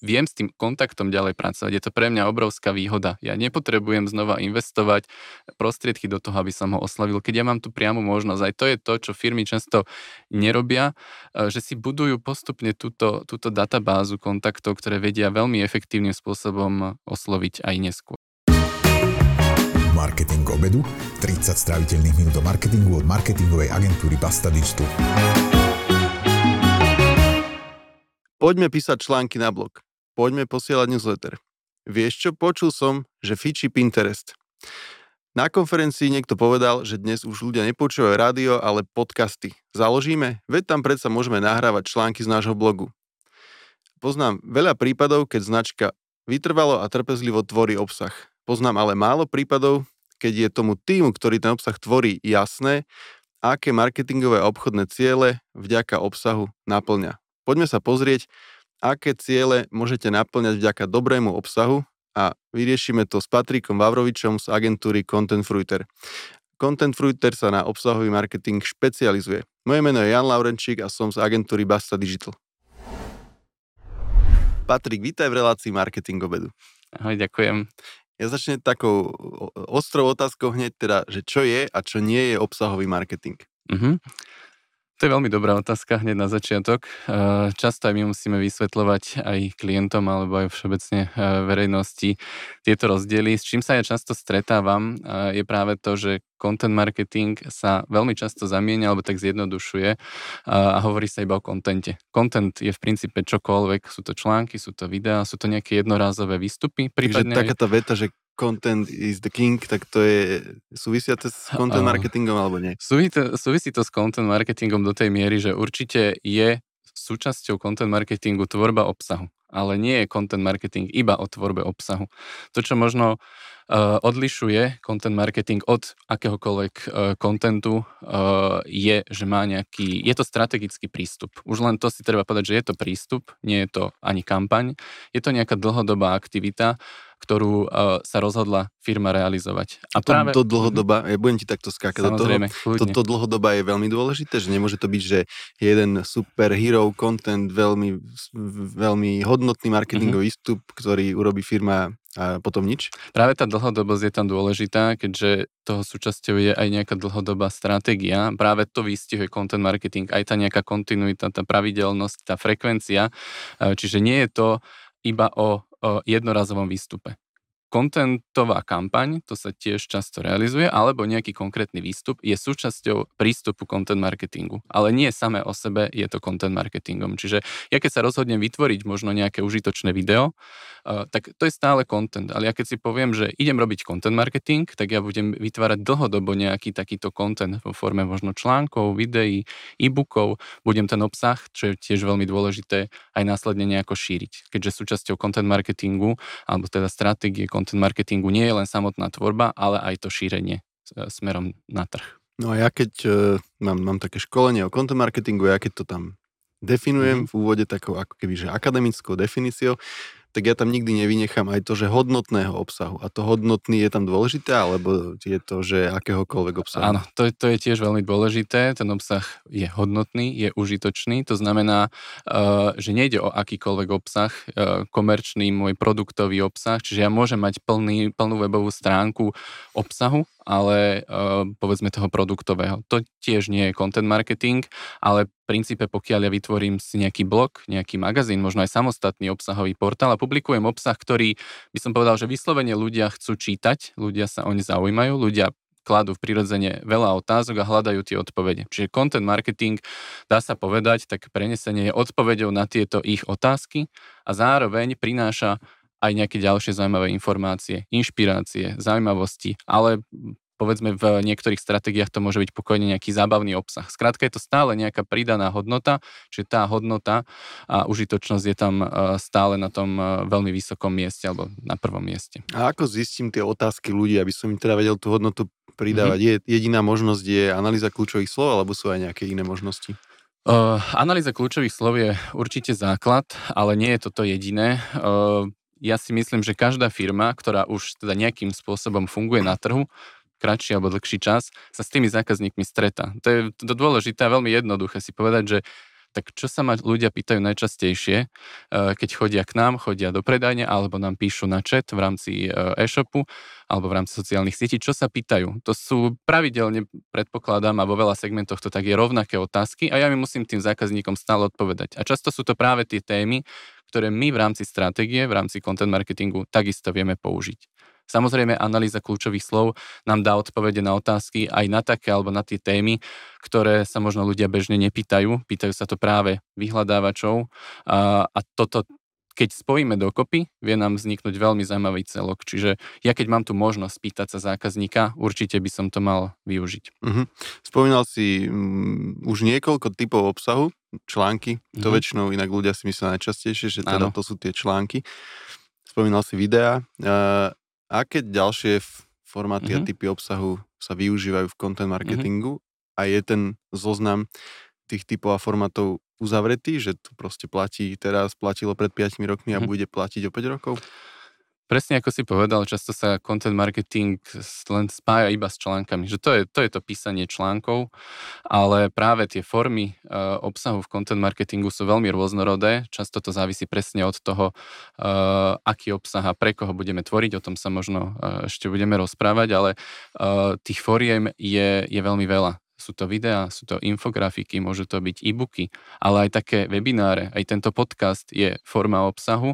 viem s tým kontaktom ďalej pracovať. Je to pre mňa obrovská výhoda. Ja nepotrebujem znova investovať prostriedky do toho, aby som ho oslavil, keď ja mám tu priamu možnosť. Aj to je to, čo firmy často nerobia, e, že si budujú postupne túto, túto databázu kontaktov, ktoré vedia veľmi efektívnym spôsobom osloviť aj neskôr. Marketing obedu, 30 stráviteľných minút o marketingu od marketingovej agentúry Basta Digital. Poďme písať články na blog. Poďme posielať newsletter. Vieš čo, počul som, že fičí Pinterest. Na konferencii niekto povedal, že dnes už ľudia nepočúvajú rádio, ale podcasty. Založíme? Veď tam predsa môžeme nahrávať články z nášho blogu. Poznám veľa prípadov, keď značka vytrvalo a trpezlivo tvorí obsah. Poznám ale málo prípadov, keď je tomu týmu, ktorý ten obsah tvorí, jasné, aké marketingové a obchodné ciele vďaka obsahu naplňa. Poďme sa pozrieť, aké ciele môžete naplňať vďaka dobrému obsahu a vyriešime to s Patrikom Vavrovičom z agentúry Content Fruiter. Content Fruiter sa na obsahový marketing špecializuje. Moje meno je Jan Laurenčík a som z agentúry Basta Digital. Patrik, vítaj v relácii Marketing obedu. Ahoj, ďakujem. Ja začnem takou ostrou otázkou hneď teda, že čo je a čo nie je obsahový marketing. Uh-huh. To je veľmi dobrá otázka hneď na začiatok. Eh, často aj my musíme vysvetľovať aj klientom alebo aj všeobecne eh, verejnosti tieto rozdiely. S čím sa ja často stretávam eh, je práve to, že content marketing sa veľmi často zamienia alebo tak zjednodušuje a hovorí sa iba o kontente. Content je v princípe čokoľvek, sú to články, sú to videá, sú to nejaké jednorázové výstupy. Prípadne Takže taká tá veta, že content is the king, tak to je súvisia to s content marketingom alebo nie? Súvisí to, súvisí to s content marketingom do tej miery, že určite je súčasťou content marketingu tvorba obsahu, ale nie je content marketing iba o tvorbe obsahu. To, čo možno uh, odlišuje content marketing od akéhokoľvek uh, contentu, uh, je, že má nejaký, je to strategický prístup. Už len to si treba povedať, že je to prístup, nie je to ani kampaň, je to nejaká dlhodobá aktivita, ktorú uh, sa rozhodla firma realizovať. A to, práve... to dlhodoba, ja budem ti takto skákať do toho, to, to dlhodoba je veľmi dôležité, že nemôže to byť, že jeden super hero content, veľmi, veľmi hodnotný marketingový mm-hmm. výstup, ktorý urobí firma a potom nič? Práve tá dlhodobosť je tam dôležitá, keďže toho súčasťou je aj nejaká dlhodobá stratégia. Práve to vystihuje content marketing, aj tá nejaká kontinuita, tá pravidelnosť, tá frekvencia. Čiže nie je to iba o jednorazovom výstupe kontentová kampaň, to sa tiež často realizuje, alebo nejaký konkrétny výstup je súčasťou prístupu content marketingu. Ale nie samé o sebe je to content marketingom. Čiže ja keď sa rozhodnem vytvoriť možno nejaké užitočné video, uh, tak to je stále content. Ale ja keď si poviem, že idem robiť content marketing, tak ja budem vytvárať dlhodobo nejaký takýto content vo forme možno článkov, videí, e-bookov, budem ten obsah, čo je tiež veľmi dôležité, aj následne nejako šíriť. Keďže súčasťou content marketingu, alebo teda stratégie content marketingu nie je len samotná tvorba, ale aj to šírenie e, smerom na trh. No a ja keď uh, mám, mám také školenie o content marketingu, ja keď to tam definujem mm-hmm. v úvode takou ako keby, že akademickou definíciou, tak ja tam nikdy nevynechám aj to, že hodnotného obsahu. A to hodnotný je tam dôležité, alebo je to, že akéhokoľvek obsahu? Áno, to, to je tiež veľmi dôležité. Ten obsah je hodnotný, je užitočný. To znamená, uh, že nejde o akýkoľvek obsah, uh, komerčný môj produktový obsah, čiže ja môžem mať plný, plnú webovú stránku obsahu, ale uh, povedzme toho produktového. To tiež nie je content marketing, ale v princípe pokiaľ ja vytvorím si nejaký blog, nejaký magazín, možno aj samostatný obsahový portál a publikujem obsah, ktorý by som povedal, že vyslovene ľudia chcú čítať, ľudia sa o ne zaujímajú, ľudia kladú v prirodzene veľa otázok a hľadajú tie odpovede. Čiže content marketing, dá sa povedať, tak prenesenie je odpovedou na tieto ich otázky a zároveň prináša aj nejaké ďalšie zaujímavé informácie, inšpirácie, zaujímavosti, ale povedzme v niektorých stratégiách to môže byť pokojne nejaký zábavný obsah. Skrátka je to stále nejaká pridaná hodnota, čiže tá hodnota a užitočnosť je tam e, stále na tom e, veľmi vysokom mieste alebo na prvom mieste. A ako zistím tie otázky ľudí, aby som im teda vedel tú hodnotu pridávať? Mm-hmm. Je, jediná možnosť je analýza kľúčových slov alebo sú aj nejaké iné možnosti? Uh, analýza kľúčových slov je určite základ, ale nie je toto jediné. Uh, ja si myslím, že každá firma, ktorá už teda nejakým spôsobom funguje na trhu, kratší alebo dlhší čas, sa s tými zákazníkmi stretá. To je to dôležité a veľmi jednoduché si povedať, že tak čo sa ma ľudia pýtajú najčastejšie, keď chodia k nám, chodia do predajne alebo nám píšu na chat v rámci e-shopu alebo v rámci sociálnych sietí, čo sa pýtajú. To sú pravidelne, predpokladám, a vo veľa segmentoch to tak je rovnaké otázky a ja mi musím tým zákazníkom stále odpovedať. A často sú to práve tie témy, ktoré my v rámci stratégie, v rámci content marketingu takisto vieme použiť. Samozrejme, analýza kľúčových slov nám dá odpovede na otázky aj na také alebo na tie témy, ktoré sa možno ľudia bežne nepýtajú. Pýtajú sa to práve vyhľadávačov a, a toto keď spojíme dokopy, vie nám vzniknúť veľmi zaujímavý celok. Čiže ja keď mám tu možnosť pýtať sa zákazníka, určite by som to mal využiť. Uh-huh. Spomínal si um, už niekoľko typov obsahu, články, to uh-huh. väčšinou inak ľudia si myslia najčastejšie, že teda ano. to sú tie články. Spomínal si videá. Uh, aké ďalšie formáty uh-huh. a typy obsahu sa využívajú v content marketingu uh-huh. a je ten zoznam tých typov a formátov uzavretý, že to proste platí teraz, platilo pred 5 rokmi a mm. bude platiť o 5 rokov? Presne ako si povedal, často sa content marketing len spája iba s článkami, že to je to, je to písanie článkov, ale práve tie formy uh, obsahu v content marketingu sú veľmi rôznorodé, často to závisí presne od toho, uh, aký obsah a pre koho budeme tvoriť, o tom sa možno uh, ešte budeme rozprávať, ale uh, tých foriem je, je veľmi veľa sú to videá, sú to infografiky, môžu to byť e-booky, ale aj také webináre, aj tento podcast je forma obsahu.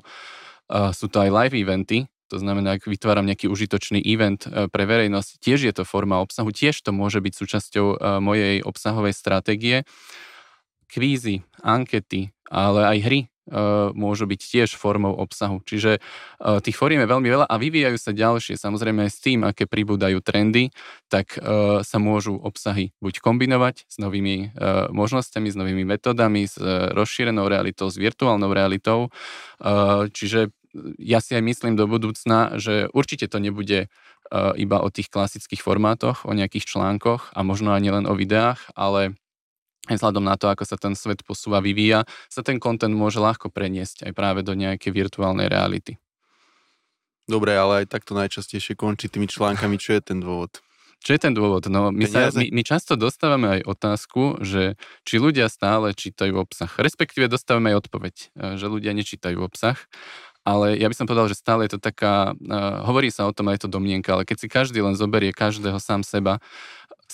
Sú to aj live eventy, to znamená, ak vytváram nejaký užitočný event e, pre verejnosť, tiež je to forma obsahu, tiež to môže byť súčasťou e, mojej obsahovej stratégie. Kvízy, ankety, ale aj hry môžu byť tiež formou obsahu. Čiže uh, tých fóriem je veľmi veľa a vyvíjajú sa ďalšie. Samozrejme aj s tým, aké pribúdajú trendy, tak uh, sa môžu obsahy buď kombinovať s novými možnosťami, s novými metodami, s rozšírenou realitou, s virtuálnou realitou. Čiže ja si aj myslím do budúcna, že určite to nebude iba o tých klasických formátoch, o nejakých článkoch a možno ani len o videách, ale aj vzhľadom na to, ako sa ten svet posúva, vyvíja, sa ten kontent môže ľahko preniesť aj práve do nejakej virtuálnej reality. Dobre, ale aj takto najčastejšie končí tými článkami. Čo je ten dôvod? Čo je ten dôvod? No, my, sa, my, my často dostávame aj otázku, že či ľudia stále čítajú obsah. Respektíve dostávame aj odpoveď, e, že ľudia nečítajú obsah. Ale ja by som povedal, že stále je to taká, uh, hovorí sa o tom aj to domnienka, ale keď si každý len zoberie každého sám seba,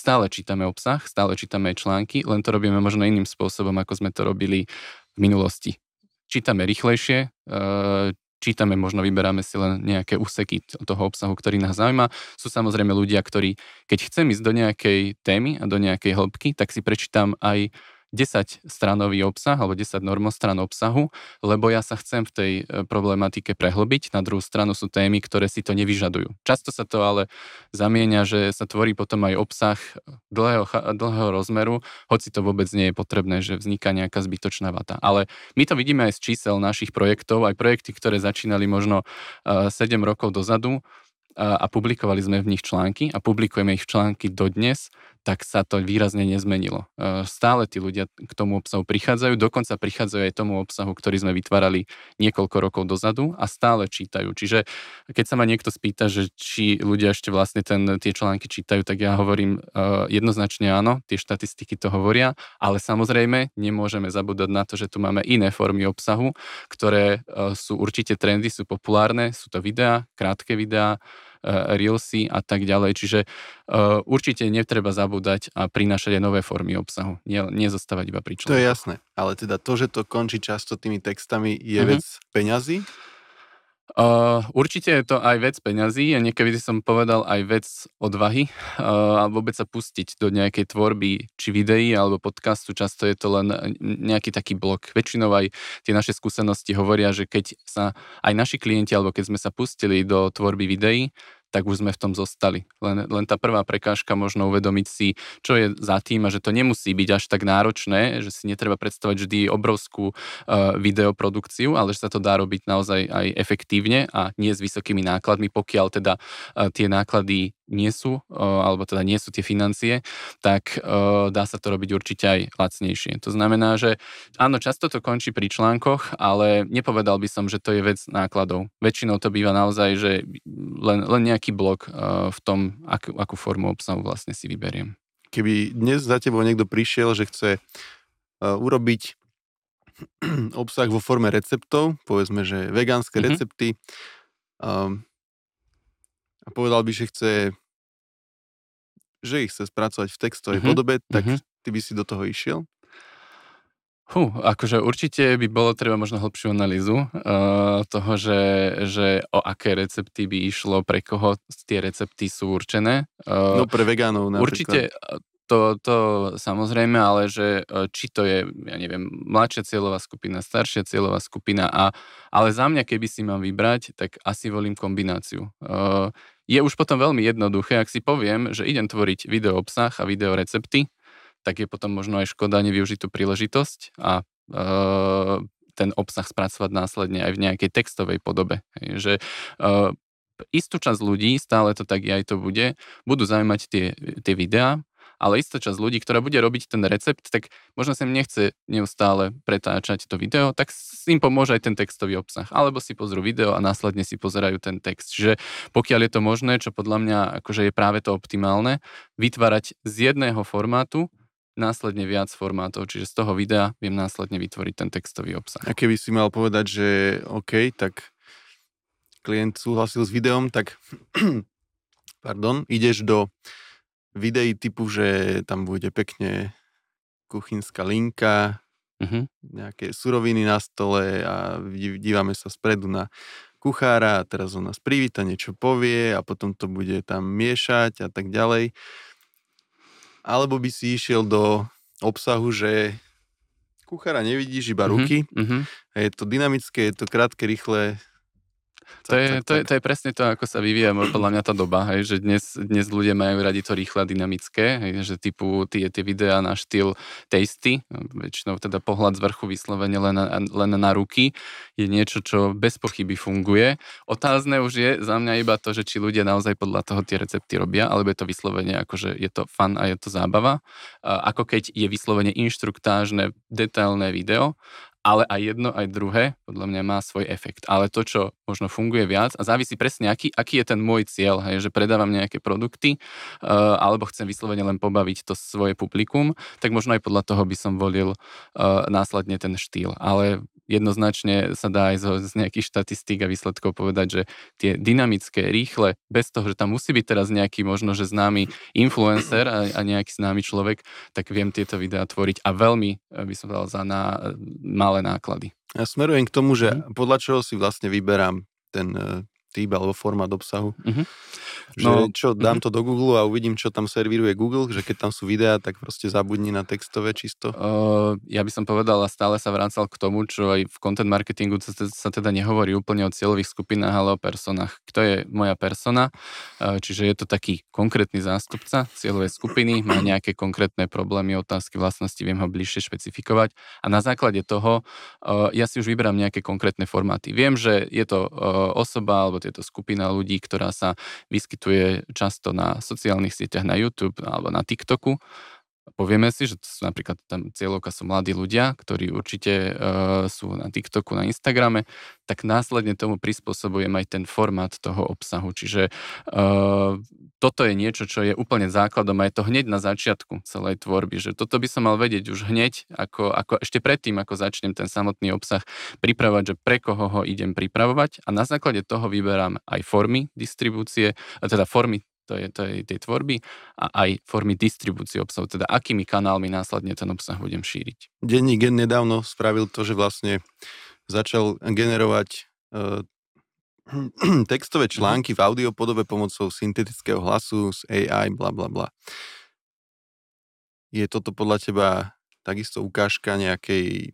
stále čítame obsah, stále čítame články, len to robíme možno iným spôsobom, ako sme to robili v minulosti. Čítame rýchlejšie, eh, čítame, možno vyberáme si len nejaké úseky toho obsahu, ktorý nás zaujíma. Sú samozrejme ľudia, ktorí, keď chcem ísť do nejakej témy a do nejakej hĺbky, tak si prečítam aj 10 stranový obsah alebo 10 normostran obsahu, lebo ja sa chcem v tej e, problematike prehlbiť. Na druhú stranu sú témy, ktoré si to nevyžadujú. Často sa to ale zamienia, že sa tvorí potom aj obsah dlhého, dlhého rozmeru, hoci to vôbec nie je potrebné, že vzniká nejaká zbytočná vata. Ale my to vidíme aj z čísel našich projektov, aj projekty, ktoré začínali možno 7 e, rokov dozadu, a publikovali sme v nich články a publikujeme ich články dodnes, tak sa to výrazne nezmenilo. E, stále tí ľudia k tomu obsahu prichádzajú, dokonca prichádzajú aj tomu obsahu, ktorý sme vytvárali niekoľko rokov dozadu a stále čítajú. Čiže keď sa ma niekto spýta, že či ľudia ešte vlastne ten, tie články čítajú, tak ja hovorím uh, jednoznačne áno, tie štatistiky to hovoria, ale samozrejme nemôžeme zabúdať na to, že tu máme iné formy obsahu, ktoré uh, sú určite trendy, sú populárne, sú to videá, krátke videá, reelsy a tak ďalej. Čiže uh, určite netreba zabúdať a prinášať aj nové formy obsahu. Nie, nezostávať iba pri článku. To je jasné, ale teda to, že to končí často tými textami, je uh-huh. vec peňazí? Uh, určite je to aj vec peňazí a niekedy som povedal aj vec odvahy uh, a vôbec sa pustiť do nejakej tvorby či videí alebo podcastu. Často je to len nejaký taký blok. Väčšinou aj tie naše skúsenosti hovoria, že keď sa aj naši klienti alebo keď sme sa pustili do tvorby videí, tak už sme v tom zostali. Len, len tá prvá prekážka možno uvedomiť si, čo je za tým a že to nemusí byť až tak náročné, že si netreba predstavať vždy obrovskú uh, videoprodukciu, ale že sa to dá robiť naozaj aj efektívne a nie s vysokými nákladmi, pokiaľ teda uh, tie náklady nie sú, alebo teda nie sú tie financie, tak dá sa to robiť určite aj lacnejšie. To znamená, že áno, často to končí pri článkoch, ale nepovedal by som, že to je vec nákladov. Väčšinou to býva naozaj, že len, len nejaký blok v tom, akú, akú formu obsahu vlastne si vyberiem. Keby dnes za tebou niekto prišiel, že chce urobiť obsah vo forme receptov, povedzme, že vegánske Mhm. recepty. Um, a povedal by, že chce že ich chce spracovať v textovej Mhm, podobe, tak mhm. ty by si do toho išiel? Hú, akože určite by bolo treba možno hlbšiu analýzu uh, toho, že, že o aké recepty by išlo, pre koho tie recepty sú určené. Uh, No pre vegánov napríklad. Určite e, to, to samozrejme, ale že či to je, ja neviem, mladšia cieľová skupina, staršia cieľová skupina, a, ale za mňa, keby si mám vybrať, tak asi volím kombináciu. Uh, je už potom veľmi jednoduché, ak si poviem, že idem tvoriť video obsah a video recepty, tak je potom možno aj škoda nevyužiť tú príležitosť a uh, ten obsah spracovať následne aj v nejakej textovej podobe. Hej, že uh, istú časť ľudí, stále to tak aj to bude, budú zaujímať tie, tie videá, ale istá časť ľudí, ktorá bude robiť ten recept, tak možno sa im nechce neustále pretáčať to video, tak s- im pomôže aj ten textový obsah. Alebo si pozrú video a následne si pozerajú ten text. Čiže pokiaľ je to možné, čo podľa mňa akože je práve to optimálne, vytvárať z jedného formátu následne viac formátov, čiže z toho videa viem následne vytvoriť ten textový obsah. A keby si mal povedať, že OK, tak klient súhlasil s videom, tak pardon, ideš do videí typu, že tam bude pekne kuchynská linka, Mhm. nejaké suroviny na stole a dí- dívame sa spredu na kuchára a teraz on nás privíta, niečo povie a potom to bude tam miešať a tak ďalej. Alebo by si išiel do obsahu, že kuchára nevidíš, iba Mhm, ruky mhm. a je to dynamické, je to krátke, rýchle. To je, to, je, to je presne to, ako sa vyvíja podľa mňa tá doba, hej, že dnes, dnes ľudia majú radi to rýchle a dynamické, hej, že typu tie, tie videá na štýl tasty, väčšinou teda pohľad z vrchu vyslovene len na, len na ruky, je niečo, čo bez pochyby funguje. Otázne už je za mňa iba to, že či ľudia naozaj podľa toho tie recepty robia, alebo je to vyslovene ako, že je to fun a je to zábava, ako keď je vyslovene inštruktážne, detailné video, ale aj jedno, aj druhé, podľa mňa má svoj efekt. Ale to, čo možno funguje viac a závisí presne, aký, aký je ten môj cieľ, hej, že predávam nejaké produkty uh, alebo chcem vyslovene len pobaviť to svoje publikum, tak možno aj podľa toho by som volil uh, následne ten štýl. Ale jednoznačne sa dá aj z nejakých štatistík a výsledkov povedať, že tie dynamické, rýchle, bez toho, že tam musí byť teraz nejaký možno, že známy influencer a, a nejaký známy človek, tak viem tieto videá tvoriť a veľmi eh, by som dal za na, malé náklady. Ja smerujem k tomu, že Mhm. podľa čoho si vlastne vyberám ten e, typ alebo formát obsahu. Mhm. Že No, čo, dám to do Google a uvidím, čo tam servíruje Google, že keď tam sú videá, tak proste zabudni na textové čisto. Uh, ja by som povedal a stále sa vracal k tomu, čo aj v content marketingu sa, sa teda nehovorí úplne o cieľových skupinách, ale o personách. Kto je moja persona? Uh, čiže je to taký konkrétny zástupca cieľovej skupiny, má nejaké konkrétne problémy, otázky, vlastnosti, viem ho bližšie špecifikovať a na základe toho uh, ja si už vyberám nejaké konkrétne formáty. Viem, že je to uh, osoba alebo je to skupina ľudí, ktorá sa vyskytuje často na sociálnych sieťach, na YouTube alebo na TikToku povieme si, že to sú napríklad tam cieľovka sú mladí ľudia, ktorí určite uh, sú na TikToku, na Instagrame, tak následne tomu prispôsobujem aj ten formát toho obsahu. Čiže uh, toto je niečo, čo je úplne základom a je to hneď na začiatku celej tvorby, že toto by som mal vedieť už hneď, ako, ako ešte predtým, ako začnem ten samotný obsah pripravovať, že pre koho ho idem pripravovať a na základe toho vyberám aj formy distribúcie, a teda formy to je tej tvorby a aj formy distribúcie obsahu, teda akými kanálmi následne ten obsah budem šíriť. Denní gen nedávno spravil to, že vlastne začal generovať uh, textové články v audiopodobe pomocou syntetického hlasu z AI, bla bla bla. Je toto podľa teba takisto ukážka nejakej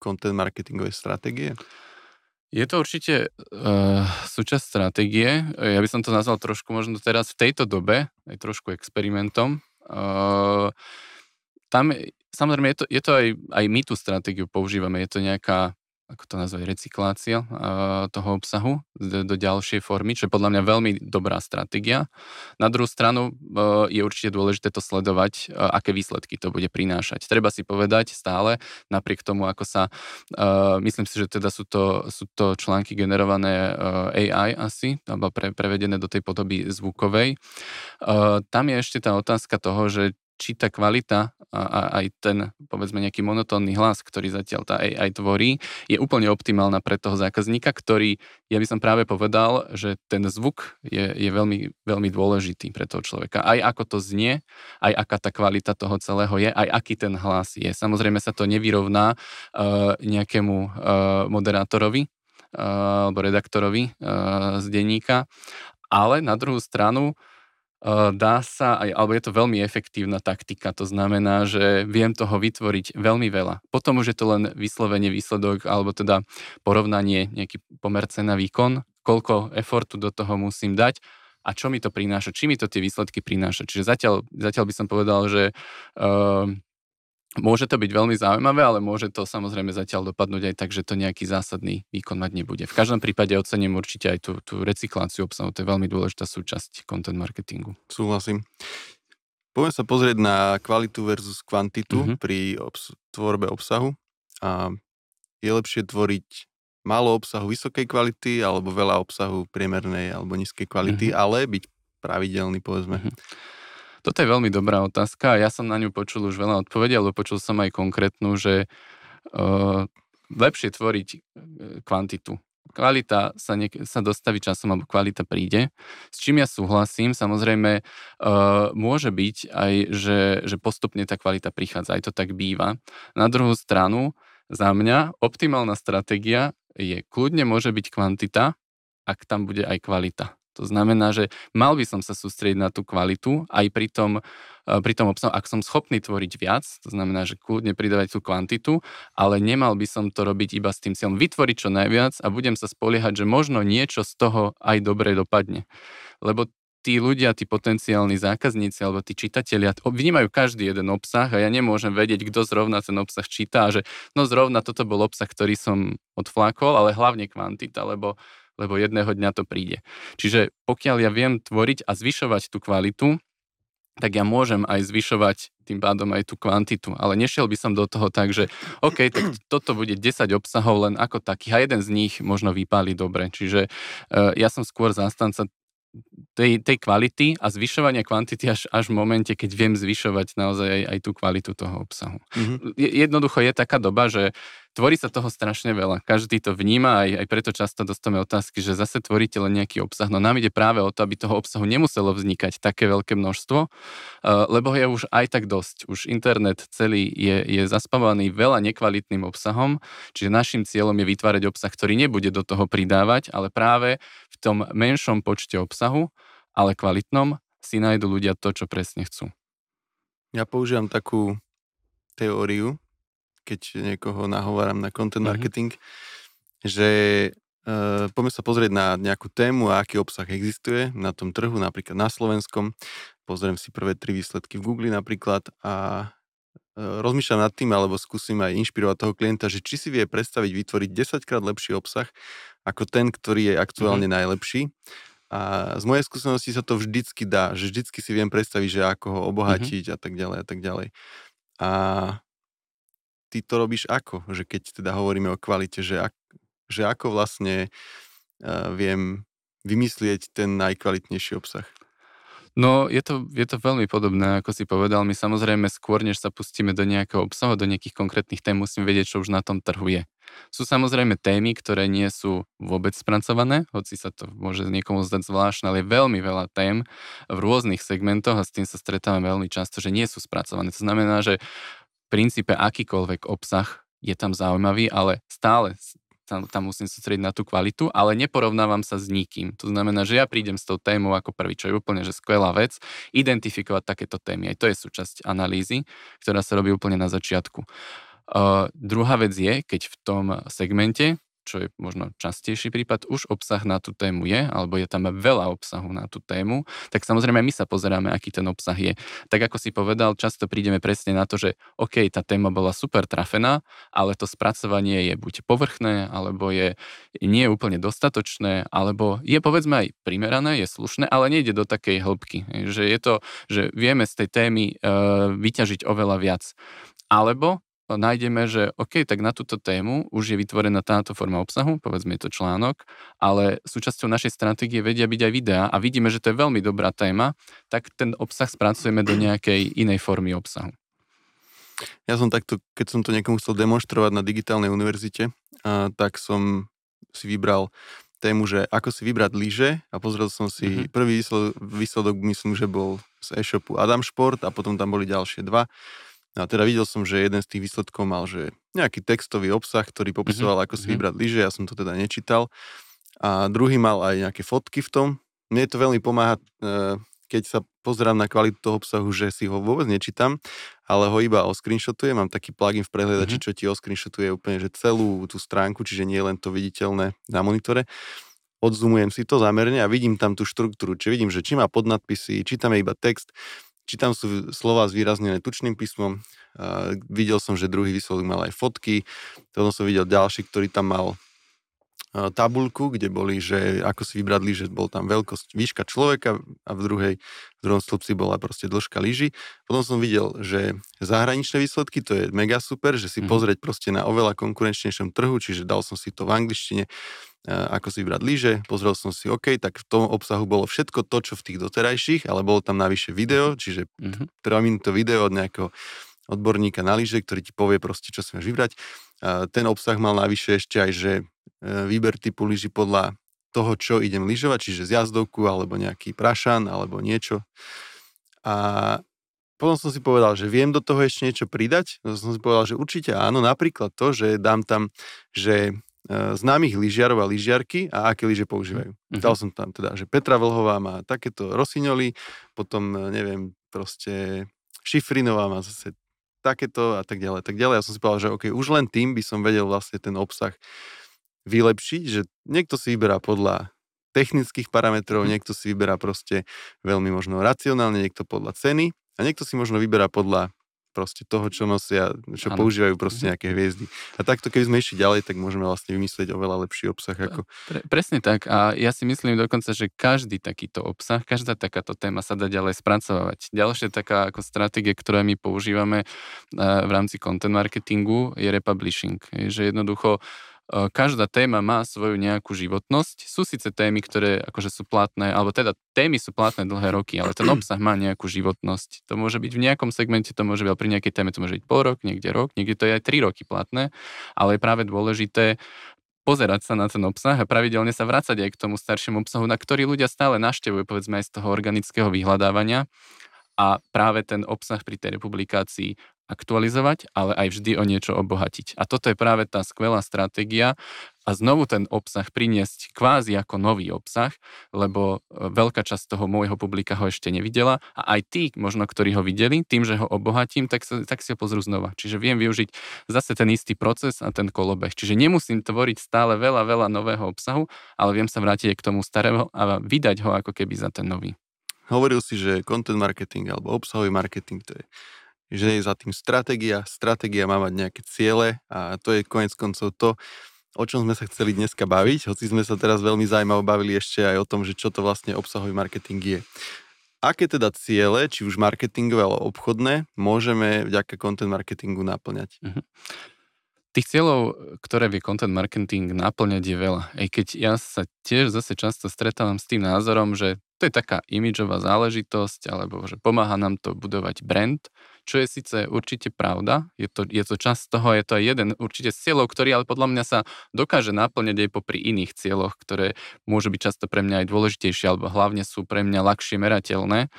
content marketingovej stratégie? Je to určite uh, súčasť stratégie. Ja by som to nazval trošku možno teraz v tejto dobe, aj trošku experimentom. Uh, tam, samozrejme, je to, je to aj, aj my tú stratégiu používame. Je to nejaká ako to nazvať, recyklácia toho obsahu do, ďalšej formy, čo je podľa mňa veľmi dobrá stratégia. Na druhú stranu uh, je určite dôležité to sledovať, uh, aké výsledky to bude prinášať. Treba si povedať stále, napriek tomu, ako sa, uh, myslím si, že teda sú to, sú to články generované AI asi, alebo pre, prevedené do tej podoby zvukovej. Tam je ešte tá otázka toho, že či tá kvalita a, a aj ten, povedzme, nejaký monotónny hlas, ktorý zatiaľ tá AI tvorí, je úplne optimálna pre toho zákazníka, ktorý, ja by som práve povedal, že ten zvuk je, je veľmi, veľmi dôležitý pre toho človeka. Aj ako to znie, aj aká tá kvalita toho celého je, aj aký ten hlas je. Samozrejme sa to nevyrovná uh, nejakému uh, moderátorovi, uh, alebo redaktorovi uh, z denníka, ale na druhú stranu dá sa, alebo je to veľmi efektívna taktika, to znamená, že viem toho vytvoriť veľmi veľa. Potom už je to len vyslovenie výsledok, alebo teda porovnanie, nejaký pomer cena výkon, koľko efortu do toho musím dať a čo mi to prináša, či mi to tie výsledky prináša. Čiže zatiaľ, zatiaľ by som povedal, že uh, Môže to byť veľmi zaujímavé, ale môže to samozrejme zatiaľ dopadnúť aj tak, že to nejaký zásadný výkon mať nebude. V každom prípade ocením určite aj tú, tú recykláciu obsahu, to je veľmi dôležitá súčasť content marketingu. Súhlasím. Poďme sa pozrieť na kvalitu versus kvantitu mm-hmm. pri obs- tvorbe obsahu. A je lepšie tvoriť málo obsahu vysokej kvality alebo veľa obsahu priemernej alebo nízkej kvality, mm-hmm. ale byť pravidelný, povedzme. Mm-hmm. Toto je veľmi dobrá otázka ja som na ňu počul už veľa odpovedí, alebo počul som aj konkrétnu, že uh, lepšie tvoriť e, kvantitu. Kvalita sa, niek- sa dostaví časom, alebo kvalita príde. S čím ja súhlasím, samozrejme uh, môže byť aj, že, že postupne tá kvalita prichádza, aj to tak býva. Na druhú stranu, za mňa optimálna stratégia je kľudne môže byť kvantita, ak tam bude aj kvalita. To znamená, že mal by som sa sústrediť na tú kvalitu aj pri tom, e, pri tom obsahu, ak som schopný tvoriť viac, to znamená, že kľudne pridávať tú kvantitu, ale nemal by som to robiť iba s tým cieľom vytvoriť čo najviac a budem sa spoliehať, že možno niečo z toho aj dobre dopadne. Lebo tí ľudia, tí potenciálni zákazníci alebo tí čitatelia vnímajú každý jeden obsah a ja nemôžem vedieť, kto zrovna ten obsah číta a že no zrovna toto bol obsah, ktorý som odflákol, ale hlavne kvantita, lebo lebo jedného dňa to príde. Čiže pokiaľ ja viem tvoriť a zvyšovať tú kvalitu, tak ja môžem aj zvyšovať tým pádom aj tú kvantitu. Ale nešiel by som do toho tak, že OK, tak toto bude 10 obsahov len ako takých a jeden z nich možno vypáli dobre. Čiže uh, ja som skôr zástanca tej, tej kvality a zvyšovania kvantity až, až v momente, keď viem zvyšovať naozaj aj, aj tú kvalitu toho obsahu. Mm-hmm. Jednoducho je taká doba, že tvorí sa toho strašne veľa. Každý to vníma, aj, aj preto často dostávame otázky, že zase tvoríte len nejaký obsah. No nám ide práve o to, aby toho obsahu nemuselo vznikať také veľké množstvo, uh, lebo je už aj tak dosť. Už internet celý je, je zaspávaný veľa nekvalitným obsahom, čiže našim cieľom je vytvárať obsah, ktorý nebude do toho pridávať, ale práve v tom menšom počte obsahu, ale kvalitnom, si nájdu ľudia to, čo presne chcú. Ja používam takú teóriu, keď niekoho nahováram na content mhm. marketing, mm-hmm. že uh, poďme sa pozrieť na nejakú tému a aký obsah existuje na tom trhu, napríklad na Slovenskom. Pozriem si prvé tri výsledky v Google napríklad a uh, rozmýšľam nad tým, alebo skúsim aj inšpirovať toho klienta, že či si vie predstaviť vytvoriť 10 krát lepší obsah ako ten, ktorý je aktuálne mm-hmm. najlepší. A z mojej skúsenosti sa to vždycky dá, že vždycky si viem predstaviť, že ako ho mhm. obohatiť mm-hmm. a tak ďalej a tak ďalej. A ty to robíš ako? Že keď teda hovoríme o kvalite, že, ak, že ako vlastne uh, viem vymyslieť ten najkvalitnejší obsah? No, je to, je to veľmi podobné, ako si povedal. My samozrejme skôr, než sa pustíme do nejakého obsahu, do nejakých konkrétnych tém, musíme vedieť, čo už na tom trhu je. Sú samozrejme témy, ktoré nie sú vôbec spracované, hoci sa to môže niekomu zdať zvláštne, ale je veľmi veľa tém v rôznych segmentoch a s tým sa stretávame veľmi často, že nie sú spracované. To znamená, že princípe akýkoľvek obsah je tam zaujímavý, ale stále tam, tam musím sústrediť na tú kvalitu, ale neporovnávam sa s nikým. To znamená, že ja prídem s tou témou ako prvý, čo je úplne že skvelá vec, identifikovať takéto témy. Aj to je súčasť analýzy, ktorá sa robí úplne na začiatku. Uh, druhá vec je, keď v tom segmente čo je možno častejší prípad, už obsah na tú tému je, alebo je tam veľa obsahu na tú tému, tak samozrejme my sa pozeráme, aký ten obsah je. Tak ako si povedal, často prídeme presne na to, že OK, tá téma bola super trafená, ale to spracovanie je buď povrchné, alebo je nie úplne dostatočné, alebo je povedzme aj primerané, je slušné, ale nejde do takej hĺbky. Že je to, že vieme z tej témy uh, vyťažiť oveľa viac. Alebo nájdeme, že OK, tak na túto tému už je vytvorená táto forma obsahu, povedzme je to článok, ale súčasťou našej stratégie vedia byť aj videá a vidíme, že to je veľmi dobrá téma, tak ten obsah spracujeme do nejakej inej formy obsahu. Ja som takto, keď som to niekomu chcel demonstrovať na digitálnej univerzite, a, tak som si vybral tému, že ako si vybrať lyže a pozrel som si mm-hmm. prvý výsledok, výsledok, myslím, že bol z e-shopu Adam Šport a potom tam boli ďalšie dva. No a teda videl som, že jeden z tých výsledkov mal, že nejaký textový obsah, ktorý popisoval, mm-hmm. ako si mm-hmm. vybrať lyže, ja som to teda nečítal. A druhý mal aj nejaké fotky v tom. Mne to veľmi pomáha, e, keď sa pozerám na kvalitu toho obsahu, že si ho vôbec nečítam, ale ho iba oscreenshotujem. Mám taký plugin v prehľadači, mm-hmm. čo ti oscreenshotuje úplne že celú tú stránku, čiže nie len to viditeľné na monitore. Odzumujem si to zamerne a vidím tam tú štruktúru. Čiže vidím, že či má podnadpisy, či tam je iba text, či tam sú slova zvýraznené tučným písmom. Uh, videl som, že druhý výsledok mal aj fotky. Potom som videl ďalší, ktorý tam mal tabulku, kde boli, že ako si vybradli, že bol tam veľkosť, výška človeka a v druhej, v druhom stĺpci bola proste dĺžka lyži. Potom som videl, že zahraničné výsledky, to je mega super, že si mm. pozrieť proste na oveľa konkurenčnejšom trhu, čiže dal som si to v angličtine, ako si vybrať lyže, pozrel som si, OK, tak v tom obsahu bolo všetko to, čo v tých doterajších, ale bolo tam navyše video, čiže mm-hmm. 3 minútové video od nejakého odborníka na lyže, ktorý ti povie proste, čo máš vybrať. Ten obsah mal navyše ešte aj, že E, výber typu lyži podľa toho, čo idem lyžovať, čiže z jazdovku alebo nejaký prašan alebo niečo. A potom som si povedal, že viem do toho ešte niečo pridať. No som si povedal, že určite áno, napríklad to, že dám tam, že e, známych lyžiarov a lyžiarky a aké lyže používajú. Mm-hmm. Dal som tam teda, že Petra Vlhová má takéto rosiňoly, potom e, neviem, proste Šifrinová má zase takéto a tak ďalej, tak ďalej. Ja som si povedal, že OK, už len tým by som vedel vlastne ten obsah vylepšiť, že niekto si vyberá podľa technických parametrov, mhm. niekto si vyberá proste veľmi možno racionálne, niekto podľa ceny a niekto si možno vyberá podľa proste toho, čo nosia, čo ano. používajú proste mhm. nejaké hviezdy. A takto, keby sme išli ďalej, tak môžeme vlastne vymyslieť oveľa lepší obsah. Ako... Pre, presne tak. A ja si myslím dokonca, že každý takýto obsah, každá takáto téma sa dá ďalej spracovať. Ďalšia taká ako stratégia, ktorú my používame v rámci content marketingu, je republishing. Že jednoducho každá téma má svoju nejakú životnosť. Sú síce témy, ktoré akože sú platné, alebo teda témy sú platné dlhé roky, ale ten obsah má nejakú životnosť. To môže byť v nejakom segmente, to môže byť pri nejakej téme, to môže byť pol rok, niekde rok, niekde to je aj 3 roky platné, ale je práve dôležité pozerať sa na ten obsah a pravidelne sa vrácať aj k tomu staršiemu obsahu, na ktorý ľudia stále naštevujú, povedzme aj z toho organického vyhľadávania a práve ten obsah pri tej republikácii aktualizovať, ale aj vždy o niečo obohatiť. A toto je práve tá skvelá stratégia a znovu ten obsah priniesť kvázi ako nový obsah, lebo e, veľká časť toho môjho publika ho ešte nevidela a aj tí, možno ktorí ho videli, tým, že ho obohatím, tak, sa, tak si ho pozrú znova. Čiže viem využiť zase ten istý proces a ten kolobeh. Čiže nemusím tvoriť stále veľa, veľa nového obsahu, ale viem sa vrátiť k tomu starého a vydať ho ako keby za ten nový. Hovoril si, že content marketing alebo obsahový marketing to je že je za tým stratégia, stratégia má mať nejaké ciele a to je konec koncov to, o čom sme sa chceli dneska baviť, hoci sme sa teraz veľmi zaujímavo bavili ešte aj o tom, že čo to vlastne obsahový marketing je. Aké teda ciele, či už marketingové alebo obchodné, môžeme vďaka content marketingu naplňať? Uh-huh. Tých cieľov, ktoré vie content marketing naplňať je veľa. Aj keď ja sa tiež zase často stretávam s tým názorom, že to je taká imidžová záležitosť, alebo že pomáha nám to budovať brand, čo je síce určite pravda, je to, je to časť toho, je to aj jeden určite z cieľov, ktorý ale podľa mňa sa dokáže naplňať aj popri iných cieľoch, ktoré môžu byť často pre mňa aj dôležitejšie, alebo hlavne sú pre mňa ľahšie merateľné.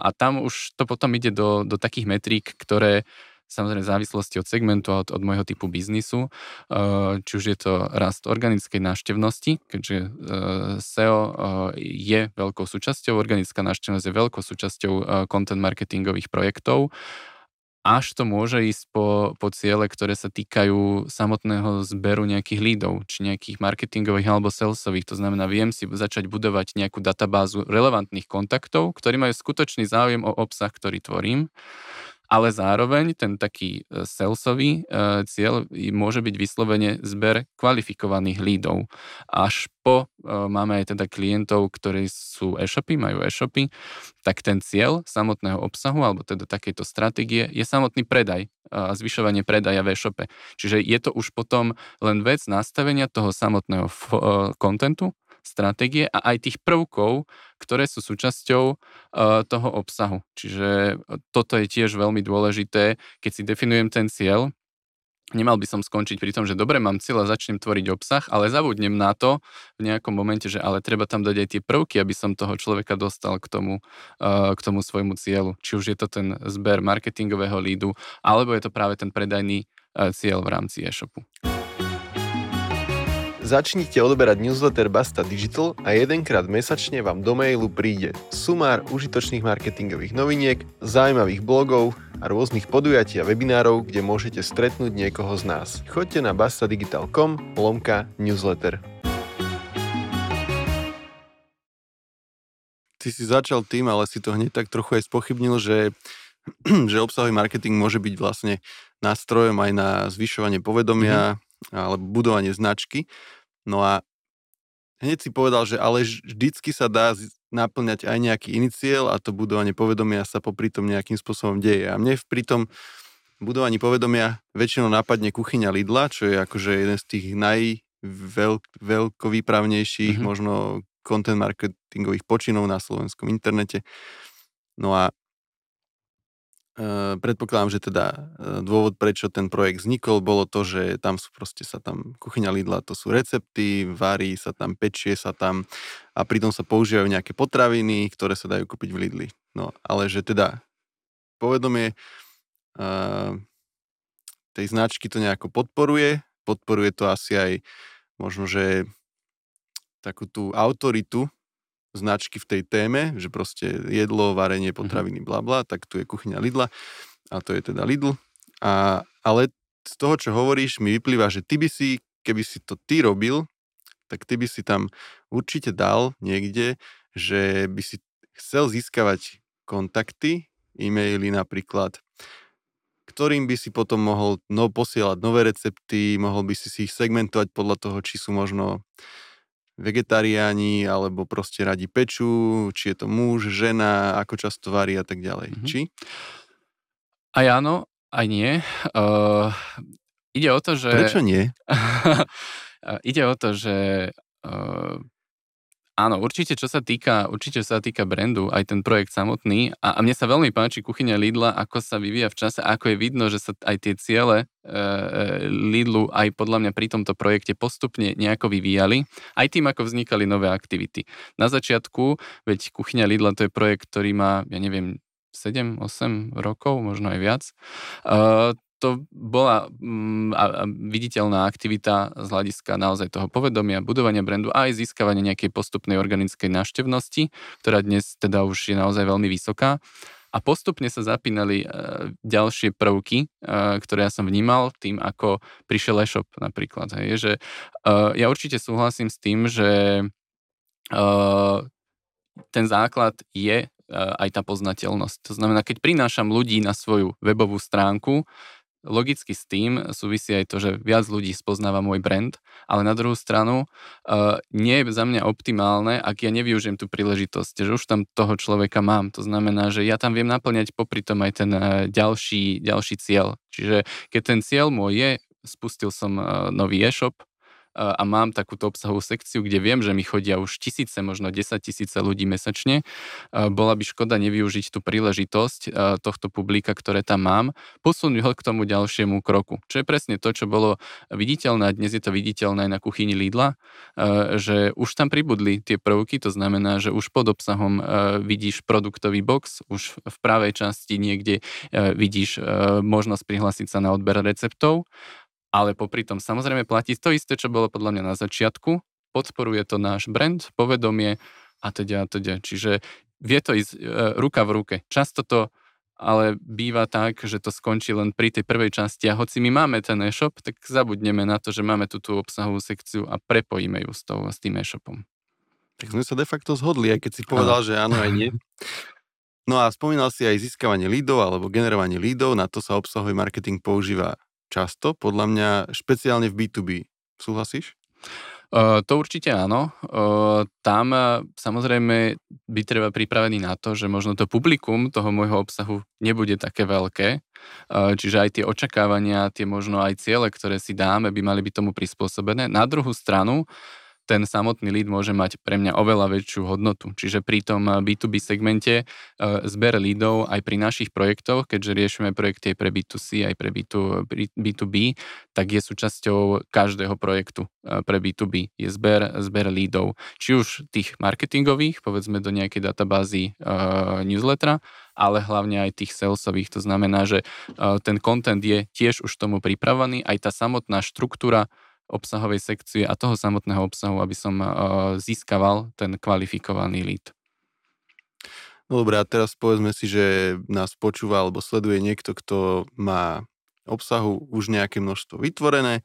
A tam už to potom ide do, do takých metrík, ktoré samozrejme v závislosti od segmentu a od, od môjho typu biznisu, eh, či už je to rast organickej návštevnosti, keďže eh, SEO eh, je veľkou súčasťou, organická návštevnosť je veľkou súčasťou content marketingových projektov, až to môže ísť po, po ciele, ktoré sa týkajú samotného zberu nejakých lídov, či nejakých marketingových alebo salesových. To znamená, viem si začať budovať nejakú databázu relevantných kontaktov, ktorí majú skutočný záujem o obsah, ktorý tvorím ale zároveň ten taký e, salesový e, cieľ môže byť vyslovene zber kvalifikovaných lídov. Až po, e, máme aj teda klientov, ktorí sú e-shopy, majú e-shopy, tak ten cieľ samotného obsahu, alebo teda takejto stratégie, je samotný predaj a zvyšovanie predaja v e-shope. Čiže je to už potom len vec nastavenia toho samotného kontentu, stratégie a aj tých prvkov, ktoré sú súčasťou uh, toho obsahu. Čiže toto je tiež veľmi dôležité, keď si definujem ten cieľ, Nemal by som skončiť pri tom, že dobre, mám cieľ a začnem tvoriť obsah, ale zabudnem na to v nejakom momente, že ale treba tam dať aj tie prvky, aby som toho človeka dostal k tomu, uh, k tomu svojmu cieľu. Či už je to ten zber marketingového lídu, alebo je to práve ten predajný cieľ v rámci e-shopu. Začnite odoberať newsletter Basta Digital a jedenkrát mesačne vám do mailu príde sumár užitočných marketingových noviniek, zaujímavých blogov a rôznych podujatí a webinárov, kde môžete stretnúť niekoho z nás. Choďte na bastadigital.com lomka newsletter. Ty si začal tým, ale si to hneď tak trochu aj spochybnil, že, že obsahový marketing môže byť vlastne nástrojom aj na zvyšovanie povedomia, mm-hmm alebo budovanie značky. No a hneď si povedal, že ale vždycky sa dá naplňať aj nejaký iný cieľ a to budovanie povedomia sa popri tom nejakým spôsobom deje. A mne pri tom budovaní povedomia väčšinou napadne kuchyňa Lidla, čo je akože jeden z tých najveľkovýpravnejších mm-hmm. možno content marketingových počinov na slovenskom internete. No a predpokladám, že teda dôvod, prečo ten projekt vznikol, bolo to, že tam sú proste sa tam, kuchyňa Lidla, to sú recepty, varí sa tam, pečie sa tam a pritom sa používajú nejaké potraviny, ktoré sa dajú kúpiť v Lidli. No, ale že teda povedomie uh, tej značky to nejako podporuje, podporuje to asi aj možno, že takú tú autoritu značky v tej téme, že proste jedlo, varenie, mhm. potraviny, bla bla, tak tu je kuchyňa Lidla a to je teda Lidl. A, ale z toho, čo hovoríš, mi vyplýva, že ty by si, keby si to ty robil, tak ty by si tam určite dal niekde, že by si chcel získavať kontakty, e-maily napríklad, ktorým by si potom mohol no, posielať nové recepty, mohol by si si ich segmentovať podľa toho, či sú možno vegetariáni, alebo proste radi pečú, či je to muž, žena, ako často varí a tak ďalej. Mm-hmm. Či? Aj áno, aj nie. Uh, ide o to, že... Prečo nie? ide o to, že uh, Áno, určite čo sa týka, určite sa týka brandu, aj ten projekt samotný. A, a mne sa veľmi páči kuchyňa Lidla, ako sa vyvíja v čase, ako je vidno, že sa aj tie ciele e, e, Lidlu aj podľa mňa pri tomto projekte postupne nejako vyvíjali, aj tým, ako vznikali nové aktivity. Na začiatku, veď kuchyňa Lidla to je projekt, ktorý má, ja neviem, 7-8 rokov, možno aj viac. Uh, to bola mm, a, a viditeľná aktivita z hľadiska naozaj toho povedomia, budovania brandu a aj získavania nejakej postupnej organickej návštevnosti, ktorá dnes teda už je naozaj veľmi vysoká. A postupne sa zapínali e, ďalšie prvky, e, ktoré ja som vnímal tým, ako prišiel e-shop napríklad. Hej, že e, ja určite súhlasím s tým, že e, ten základ je e, aj tá poznateľnosť. To znamená, keď prinášam ľudí na svoju webovú stránku, logicky s tým súvisí aj to, že viac ľudí spoznáva môj brand, ale na druhú stranu uh, nie je za mňa optimálne, ak ja nevyužijem tú príležitosť, že už tam toho človeka mám. To znamená, že ja tam viem naplňať popri tom aj ten uh, ďalší, ďalší cieľ. Čiže keď ten cieľ môj je, spustil som uh, nový e-shop, a mám takúto obsahovú sekciu, kde viem, že mi chodia už tisíce, možno 10 tisíce ľudí mesačne, bola by škoda nevyužiť tú príležitosť tohto publika, ktoré tam mám, posunúť ho k tomu ďalšiemu kroku. Čo je presne to, čo bolo viditeľné, a dnes je to viditeľné aj na kuchyni Lidla, že už tam pribudli tie prvky, to znamená, že už pod obsahom vidíš produktový box, už v pravej časti niekde vidíš možnosť prihlásiť sa na odber receptov ale popri tom samozrejme platí to isté, čo bolo podľa mňa na začiatku. Podporuje to náš brand, povedomie a teda a teda. Čiže vie to ísť e, ruka v ruke. Často to ale býva tak, že to skončí len pri tej prvej časti a hoci my máme ten e-shop, tak zabudneme na to, že máme tú, tú obsahovú sekciu a prepojíme ju s, tou, s tým e-shopom. Tak sme sa de facto zhodli, aj keď si povedal, ano. že áno aj nie. No a spomínal si aj získavanie lídov alebo generovanie lídov, na to sa obsahový marketing používa často, podľa mňa špeciálne v B2B. Súhlasíš? To určite áno. Tam uh, samozrejme by treba pripravený na to, že možno to publikum toho môjho obsahu nebude také veľké, čiže aj tie očakávania, tie možno aj ciele, ktoré si dáme, by mali byť tomu prispôsobené. Na druhú stranu, ten samotný lead môže mať pre mňa oveľa väčšiu hodnotu. Čiže pri tom B2B eh, segmente eh, zber leadov aj pri našich projektoch, keďže riešime projekty aj pre B2C, aj pre B2B, tak je súčasťou každého projektu eh, pre B2B. Je zber, zber leadov. Či už tých marketingových, povedzme do nejakej databázy newslettera, ale hlavne aj tých salesových. To znamená, že ten content je tiež už tomu pripravený, aj tá samotná štruktúra obsahovej sekcie a toho samotného obsahu, aby som uh, získaval ten kvalifikovaný lead. No dobré, a teraz povedzme si, že nás počúva alebo sleduje niekto, kto má obsahu už nejaké množstvo vytvorené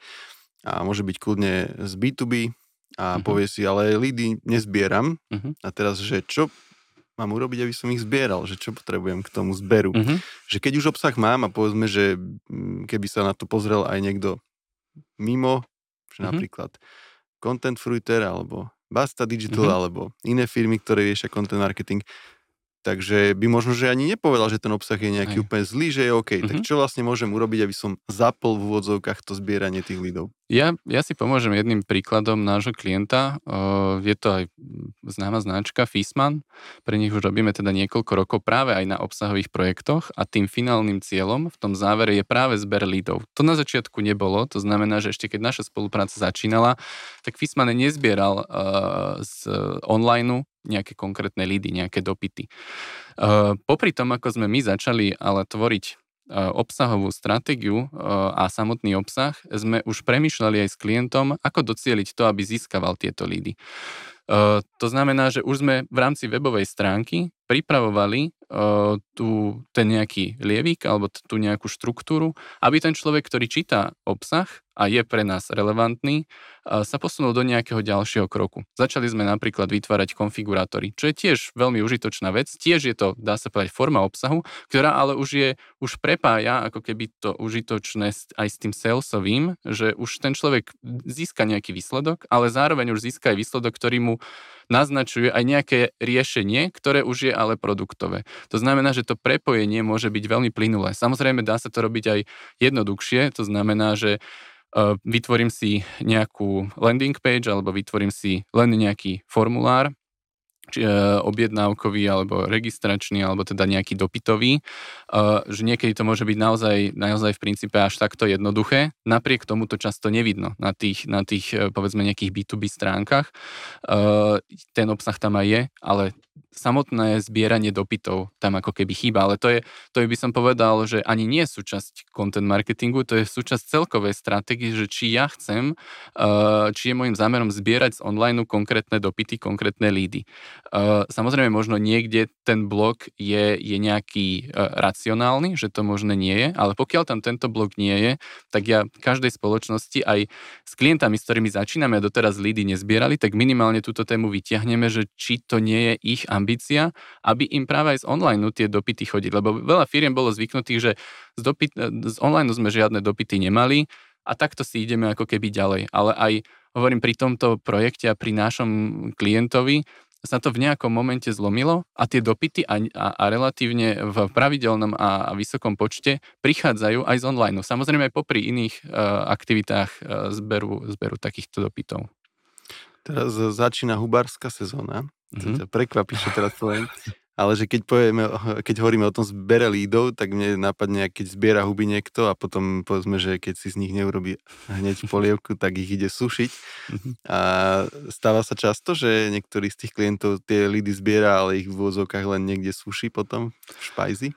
a môže byť kľudne z B2B a uh-huh. povie si, ale lídy nezbieram uh-huh. a teraz, že čo mám urobiť, aby som ich zbieral, že čo potrebujem k tomu zberu. Uh-huh. Že keď už obsah mám a povedzme, že mm, keby sa na to pozrel aj niekto mimo že mm-hmm. napríklad Content Fruiter alebo Basta Digital mm-hmm. alebo iné firmy, ktoré riešia content marketing, Takže by možno, že ani nepovedal, že ten obsah je nejaký Aj. úplne zlý, že je OK. Mm-hmm. Tak mhm. čo vlastne môžem urobiť, aby som zapol v úvodzovkách to zbieranie tých lídov? Ja, ja si pomôžem jedným príkladom nášho klienta. Je to aj známa značka Fisman. Pre nich už robíme teda niekoľko rokov práve aj na obsahových projektoch a tým finálnym cieľom v tom závere je práve zber lídov. To na začiatku nebolo, to znamená, že ešte keď naša spolupráca začínala, tak Fisman nezbieral z online nejaké konkrétne lídy, nejaké dopity. Uh, popri tom, ako sme my začali ale tvoriť uh, obsahovú stratégiu uh, a samotný obsah, sme už premyšľali aj s klientom, ako docieliť to, aby získaval tieto lídy. To znamená, že už sme v rámci webovej stránky pripravovali tú, ten nejaký lievik alebo tú nejakú štruktúru, aby ten človek, ktorý číta obsah a je pre nás relevantný, sa posunul do nejakého ďalšieho kroku. Začali sme napríklad vytvárať konfigurátory, čo je tiež veľmi užitočná vec. Tiež je to, dá sa povedať, forma obsahu, ktorá ale už je, už prepája ako keby to užitočné aj s tým salesovým, že už ten človek získa nejaký výsledok, ale zároveň už získa aj výsledok, ktorý mu naznačuje aj nejaké riešenie, ktoré už je ale produktové. To znamená, že to prepojenie môže byť veľmi plynulé. Samozrejme, dá sa to robiť aj jednoduchšie, to znamená, že e, vytvorím si nejakú landing page alebo vytvorím si len nejaký formulár, či, e, objednávkový alebo registračný alebo teda nejaký dopytový, e, že niekedy to môže byť naozaj, naozaj v princípe až takto jednoduché. Napriek tomu to často nevidno na tých, na tých e, povedzme nejakých B2B stránkach. Ten obsah tam aj je, ale samotné zbieranie dopytov tam ako keby chýba, ale to je, to by som povedal, že ani nie je súčasť content marketingu, to je súčasť celkovej stratégie, že či ja chcem, či je môjim zámerom zbierať z online konkrétne dopity, konkrétne lídy. Samozrejme, možno niekde ten blok je, je nejaký racionálny, že to možné nie je, ale pokiaľ tam tento blok nie je, tak ja každej spoločnosti aj s klientami, s ktorými začíname a doteraz lídy nezbierali, tak minimálne túto tému vyťahneme, že či to nie je ich ambícia, aby im práve aj z online tie dopity chodili. Lebo veľa firiem bolo zvyknutých, že z, dopyt, z online sme žiadne dopity nemali a takto si ideme ako keby ďalej. Ale aj hovorím pri tomto projekte a pri našom klientovi, sa to v nejakom momente zlomilo a tie dopity a, a, a relatívne v pravidelnom a, a vysokom počte prichádzajú aj z online. Samozrejme aj popri iných uh, aktivitách uh, zberu, zberu takýchto dopytov. Teraz začína hubárska sezóna. Mm-hmm. To ťa prekvapí, čo teraz poviem. Ale že keď, povieme, keď hovoríme o tom zbere lídov, tak mne napadne, keď zbiera huby niekto a potom povedzme, že keď si z nich neurobi hneď polievku, tak ich ide sušiť. Mm-hmm. A stáva sa často, že niektorý z tých klientov tie lídy zbiera, ale ich v úvozovkách len niekde suší potom v špajzi?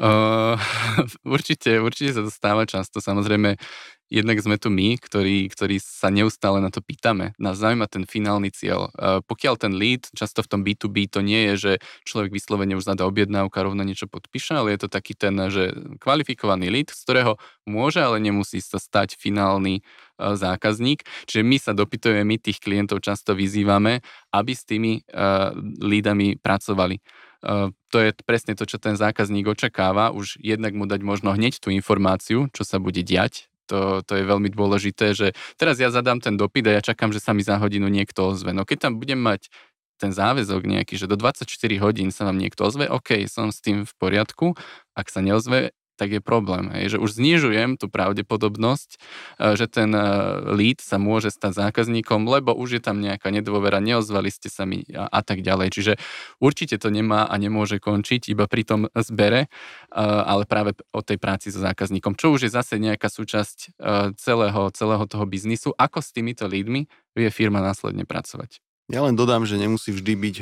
Uh, určite, určite sa to stáva často. Samozrejme, jednak sme tu my, ktorí, ktorí sa neustále na to pýtame. Nás zaujíma ten finálny cieľ. Uh, pokiaľ ten lead, často v tom B2B to nie je, že človek vyslovene už zadá objednávku a rovno niečo podpíše, ale je to taký ten, že kvalifikovaný lead, z ktorého môže, ale nemusí sa stať finálny uh, zákazník. Čiže my sa dopytujeme, my tých klientov často vyzývame, aby s tými uh, leadami pracovali. To je presne to, čo ten zákazník očakáva, už jednak mu dať možno hneď tú informáciu, čo sa bude diať, to, to je veľmi dôležité, že teraz ja zadám ten dopyt a ja čakám, že sa mi za hodinu niekto ozve. No keď tam budem mať ten záväzok nejaký, že do 24 hodín sa vám niekto ozve, OK, som s tým v poriadku. Ak sa neozve, tak je problém. Hej, že už znižujem tú pravdepodobnosť, e, že ten e, lead sa môže stať zákazníkom, lebo už je tam nejaká nedôvera, neozvali ste sa mi a, a tak ďalej. Čiže určite to nemá a nemôže končiť iba pri tom zbere, e, ale práve o tej práci so zákazníkom, čo už je zase nejaká súčasť celého, celého toho biznisu. Ako s týmito leadmi vie firma následne pracovať? Ja len dodám, že nemusí vždy byť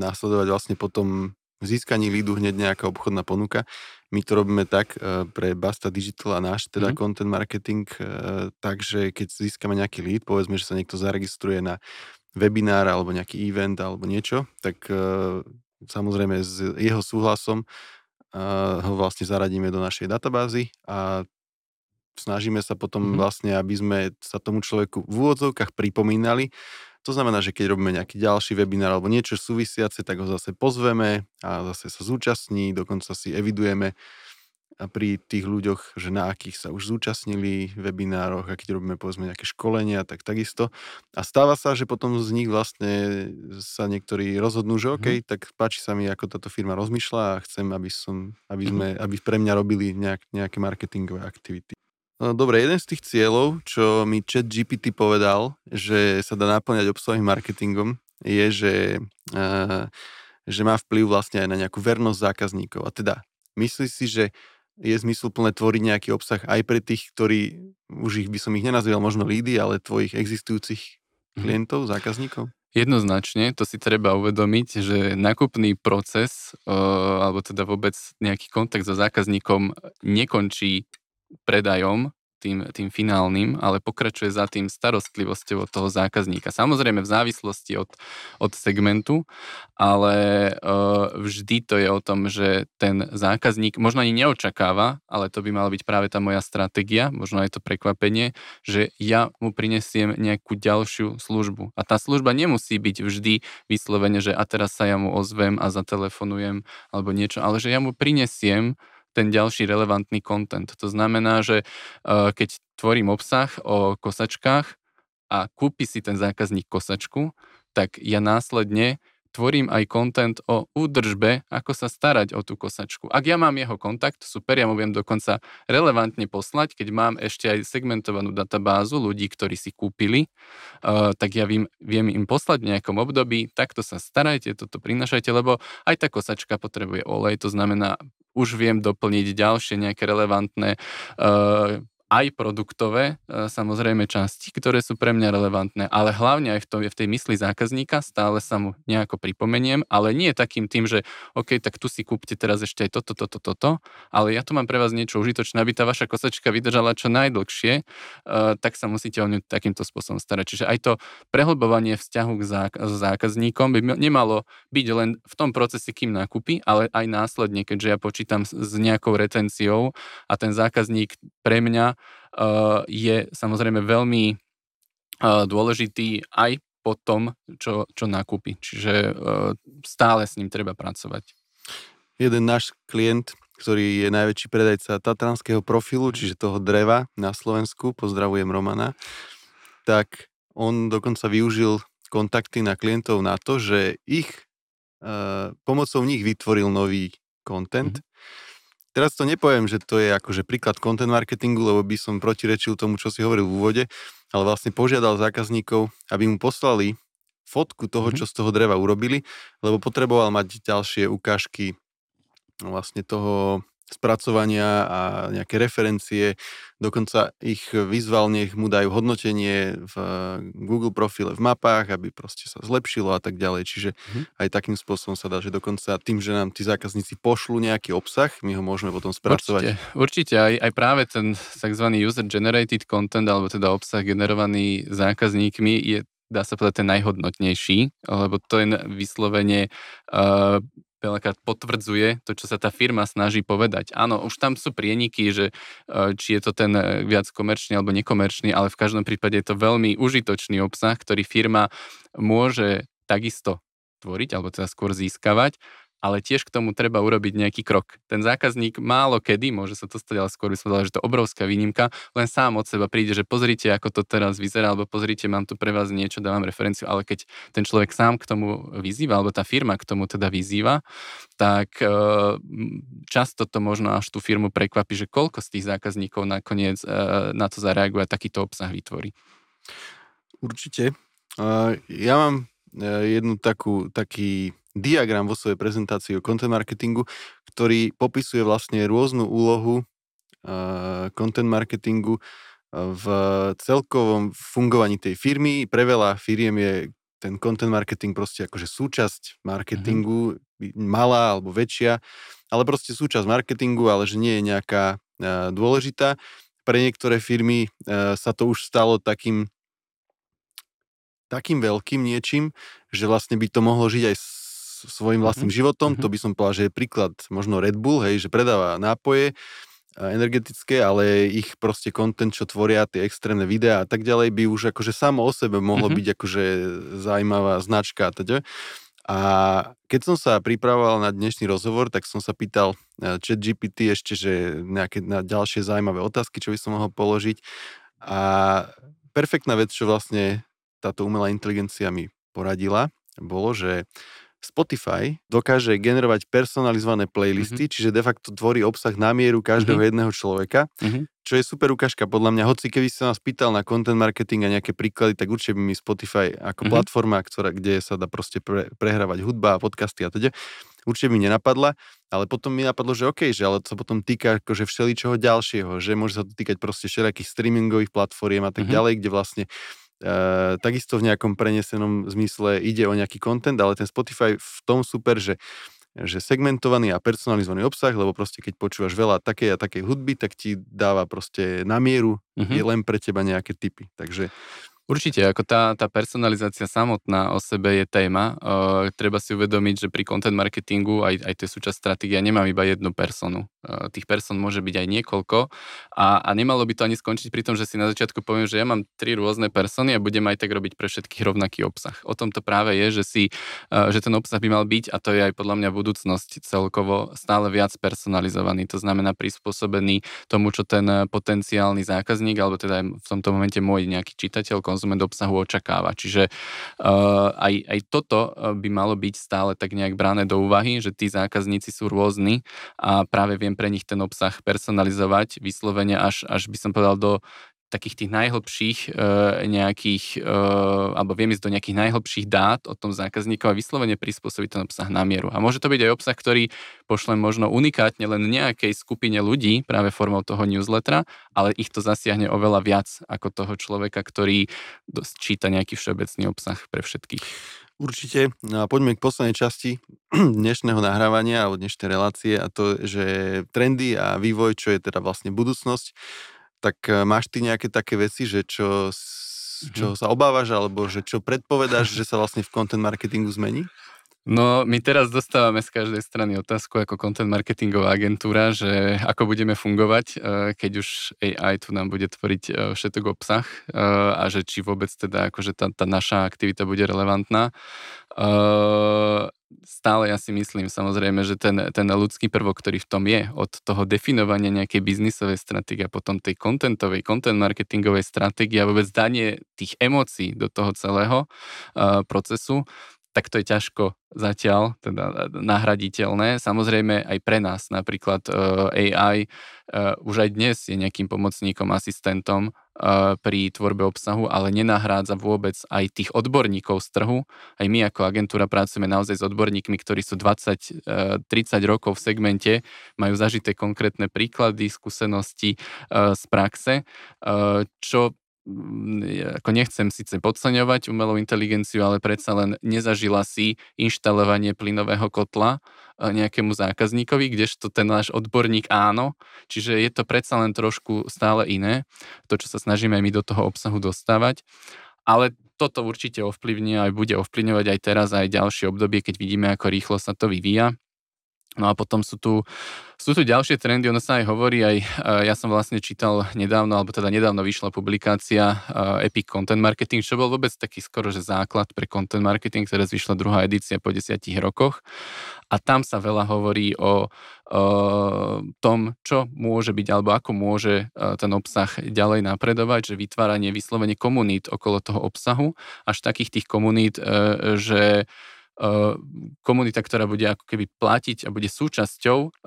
následovať vlastne potom získaní lídu hneď nejaká obchodná ponuka. My to robíme tak e, pre Basta Digital a náš teda mm. content marketing, e, takže keď získame nejaký lead, povedzme, že sa niekto zaregistruje na webinár alebo nejaký event alebo niečo, tak e, samozrejme s jeho súhlasom ho vlastne zaradíme do našej databázy a snažíme sa potom mm. vlastne, aby sme sa tomu človeku v úvodzovkách pripomínali, to znamená, že keď robíme nejaký ďalší webinár alebo niečo súvisiace, tak ho zase pozveme a zase sa zúčastní, dokonca si evidujeme pri tých ľuďoch, že na akých sa už zúčastnili webinároch a keď robíme povedzme nejaké školenia, tak takisto. A stáva sa, že potom z nich vlastne sa niektorí rozhodnú, že OK, mm. tak páči sa mi, ako táto firma rozmýšľa a chcem, aby, som, aby, mhm. sme, aby pre mňa robili nejak, nejaké marketingové aktivity. Dobre, jeden z tých cieľov, čo mi chat GPT povedal, že sa dá naplňať obsahovým marketingom, je, že, uh, že má vplyv vlastne aj na nejakú vernosť zákazníkov. A teda, myslíš si, že je zmysluplné tvoriť nejaký obsah aj pre tých, ktorí, už ich by som ich nenazýval možno lídy, ale tvojich existujúcich mhm. klientov, zákazníkov? Jednoznačne, to si treba uvedomiť, že nákupný proces, alebo teda vôbec nejaký kontakt so zákazníkom nekončí predajom, tým, tým finálnym, ale pokračuje za tým starostlivosťou od toho zákazníka. Samozrejme v závislosti od, od segmentu, ale uh, vždy to je o tom, že ten zákazník možno ani neočakáva, ale to by mala byť práve tá moja stratégia, možno aj to prekvapenie, že ja mu prinesiem nejakú ďalšiu službu. A tá služba nemusí byť vždy vyslovene, že a teraz sa ja mu ozvem a zatelefonujem alebo niečo, ale že ja mu prinesiem ten ďalší relevantný content. To znamená, že uh, keď tvorím obsah o kosačkách a kúpi si ten zákazník kosačku, tak ja následne tvorím aj content o údržbe, ako sa starať o tú kosačku. Ak ja mám jeho kontakt, super, ja mu viem dokonca relevantne poslať, keď mám ešte aj segmentovanú databázu ľudí, ktorí si kúpili, uh, tak ja viem, viem im poslať v nejakom období, takto sa starajte, toto prinašajte, lebo aj tá kosačka potrebuje olej, to znamená, už viem doplniť ďalšie nejaké relevantné uh, aj produktové, e, samozrejme časti, ktoré sú pre mňa relevantné, ale hlavne aj v, tom, v tej mysli zákazníka stále sa mu nejako pripomeniem, ale nie takým tým, že OK, tak tu si kúpte teraz ešte aj toto, toto, toto, ale ja tu mám pre vás niečo užitočné, aby tá vaša kosačka vydržala čo najdlhšie, uh, tak sa musíte o ňu takýmto spôsobom starať. Čiže aj to prehlbovanie vzťahu k zákazníkom by nemalo byť len v tom procese, kým nakúpi, ale aj následne, keďže ja počítam s, nejakou retenciou a ten zákazník pre mňa je samozrejme veľmi eh, dôležitý aj po tom, čo, čo nakúpi. Čiže eh, stále s ním treba pracovať. Jeden náš klient, ktorý je najväčší predajca tatranského profilu, čiže toho dreva na Slovensku, pozdravujem Romana, tak on dokonca využil kontakty na klientov na to, že ich, pomocou nich vytvoril nový content, mm-hmm Teraz to nepoviem, že to je akože príklad content marketingu, lebo by som protirečil tomu, čo si hovoril v úvode, ale vlastne požiadal zákazníkov, aby mu poslali fotku toho, mhm. čo z toho dreva urobili, lebo potreboval mať ďalšie ukážky vlastne toho spracovania a nejaké referencie. Dokonca ich vyzval, nech mu dajú hodnotenie v Google profile v mapách, aby proste sa zlepšilo a tak ďalej. Čiže mm. aj takým spôsobom sa dá, že dokonca tým, že nám tí zákazníci pošlú nejaký obsah, my ho môžeme potom spracovať. Určite, určite aj, aj práve ten tzv. user-generated content, alebo teda obsah generovaný zákazníkmi je dá sa povedať, ten najhodnotnejší, lebo to je vyslovene uh, veľakrát potvrdzuje to, čo sa tá firma snaží povedať. Áno, už tam sú prieniky, že e, či je to ten e, viac komerčný alebo nekomerčný, ale v každom prípade je to veľmi užitočný obsah, ktorý firma môže takisto tvoriť, alebo teda skôr získavať ale tiež k tomu treba urobiť nejaký krok. Ten zákazník málo kedy, môže sa to stať, ale skôr by som povedal, že to je obrovská výnimka, len sám od seba príde, že pozrite, ako to teraz vyzerá, alebo pozrite, mám tu pre vás niečo, dávam referenciu, ale keď ten človek sám k tomu vyzýva, alebo tá firma k tomu teda vyzýva, tak e, často to možno až tú firmu prekvapí, že koľko z tých zákazníkov nakoniec e, na to zareaguje a takýto obsah vytvorí. Určite. Ja mám e, jednu takú, taký diagram vo svojej prezentácii o content marketingu, ktorý popisuje vlastne rôznu úlohu uh, content marketingu v celkovom fungovaní tej firmy. Pre veľa firiem je ten content marketing proste akože súčasť marketingu, mm-hmm. malá alebo väčšia, ale proste súčasť marketingu, ale že nie je nejaká uh, dôležitá. Pre niektoré firmy sa to už stalo takým takým veľkým niečím, že vlastne by to mohlo žiť aj svojim mhm, vlastným mm-hmm. životom. Mm-hmm. To by som povedal, že je príklad možno Red Bull, hej, že predáva nápoje energetické, ale ich proste content, čo tvoria, tie extrémne videá a tak ďalej, by už akože samo o sebe mohlo mm-hmm. byť akože zaujímavá značka a teda. A keď som sa pripravoval na dnešný rozhovor, tak som sa pýtal e, chat GPT ešte, že nejaké na ďalšie zaujímavé otázky, čo by som mohol položiť. A perfektná vec, čo vlastne táto umelá inteligencia mi poradila, bolo, že Spotify dokáže generovať personalizované playlisty, mm-hmm. čiže de facto tvorí obsah na mieru každého mm-hmm. jedného človeka, mm-hmm. čo je super ukážka podľa mňa. Hoci keby sa nás pýtal na content marketing a nejaké príklady, tak určite by mi Spotify ako mm-hmm. platforma, ktorá, kde sa dá proste pre, prehrávať hudba a podcasty a teda, určite mi nenapadla, ale potom mi napadlo, že OK, že ale to sa potom týka akože všeličoho ďalšieho, že môže sa to týkať proste všelijakých streamingových platform a tak mm-hmm. ďalej, kde vlastne Uh, takisto v nejakom prenesenom zmysle ide o nejaký content, ale ten Spotify v tom super, že že segmentovaný a personalizovaný obsah, lebo proste keď počúvaš veľa takej a takej hudby, tak ti dáva proste na mieru, mm-hmm. je len pre teba nejaké typy. Takže Určite, ako tá, tá personalizácia samotná o sebe je téma. Uh, treba si uvedomiť, že pri content marketingu aj, aj to je súčasť stratégia, nemám iba jednu personu. Uh, tých person môže byť aj niekoľko a, a nemalo by to ani skončiť pri tom, že si na začiatku poviem, že ja mám tri rôzne persony a budem aj tak robiť pre všetkých rovnaký obsah. O tom to práve je, že, si, uh, že ten obsah by mal byť, a to je aj podľa mňa budúcnosť celkovo, stále viac personalizovaný. To znamená prispôsobený tomu, čo ten potenciálny zákazník, alebo teda v tomto momente môj nejaký čitateľ, konzument obsahu očakáva. Čiže uh, aj, aj toto eh, by malo byť stále tak nejak brané do úvahy, že tí zákazníci sú rôzni a práve viem pre nich ten obsah personalizovať vyslovene až, až by som povedal do takých tých najhlbších e, nejakých, e, alebo viem ísť do nejakých najhlbších dát od tom zákazníkov a vyslovene prispôsobiť ten obsah na mieru. A môže to byť aj obsah, ktorý pošlem možno unikátne len nejakej skupine ľudí práve formou toho newslettera, ale ich to zasiahne oveľa viac ako toho človeka, ktorý číta nejaký všeobecný obsah pre všetkých. Určite. No a poďme k poslednej časti dnešného nahrávania alebo dnešnej relácie a to, že trendy a vývoj, čo je teda vlastne budúcnosť tak e, máš ty nejaké také veci, že čo, čo mhm. sa obávaš, alebo že čo predpovedáš, že sa vlastne v content marketingu zmení? No, my teraz dostávame z každej strany otázku ako content marketingová agentúra, že ako budeme fungovať, e, keď už AI tu nám bude tvoriť e, všetok obsah a že či vôbec teda akože tá, tá naša aktivita bude relevantná stále ja si myslím samozrejme, že ten, ten ľudský prvok, ktorý v tom je, od toho definovania nejakej biznisovej stratégie a potom tej kontentovej, content marketingovej stratégie a vôbec danie tých emócií do toho celého uh, procesu, tak to je ťažko zatiaľ teda nahraditeľné. Samozrejme aj pre nás napríklad uh, AI uh, už aj dnes je nejakým pomocníkom, asistentom pri tvorbe obsahu, ale nenahrádza vôbec aj tých odborníkov z trhu. Aj my ako agentúra pracujeme naozaj s odborníkmi, ktorí sú 20-30 rokov v segmente, majú zažité konkrétne príklady, skúsenosti z praxe, čo Mm, ako nechcem síce podceňovať umelú inteligenciu, ale predsa len nezažila si inštalovanie plynového kotla e, nejakému zákazníkovi, kdežto ten náš odborník áno. Čiže je to predsa len trošku stále iné, to, čo sa snažíme aj my do toho obsahu dostávať. Ale toto určite ovplyvní aj bude ovplyvňovať aj teraz aj ďalšie obdobie, keď vidíme, ako rýchlo sa to vyvíja. No a potom sú tu, sú tu ďalšie trendy, ono sa aj hovorí, aj ja som vlastne čítal nedávno, alebo teda nedávno vyšla publikácia Epic Content Marketing, čo bol vôbec taký skoro, že základ pre content marketing, teraz vyšla druhá edícia po desiatich rokoch. A tam sa veľa hovorí o, o tom, čo môže byť, alebo ako môže ten obsah ďalej napredovať, že vytváranie vyslovene komunít okolo toho obsahu, až takých tých komunít, že komunita, ktorá bude ako keby platiť a bude súčasťou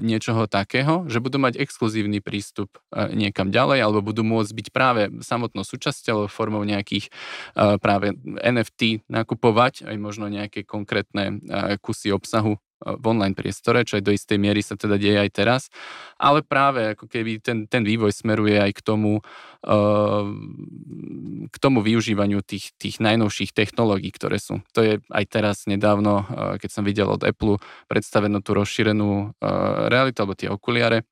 niečoho takého, že budú mať exkluzívny prístup niekam ďalej, alebo budú môcť byť práve samotnou súčasťou formou nejakých práve NFT nakupovať aj možno nejaké konkrétne kusy obsahu v online priestore, čo aj do istej miery sa teda deje aj teraz. Ale práve ako keby ten, ten vývoj smeruje aj k tomu, uh, k tomu využívaniu tých, tých najnovších technológií, ktoré sú. To je aj teraz nedávno, uh, keď som videl od Apple predstavenú tú rozšírenú uh, realitu, alebo tie okuliare,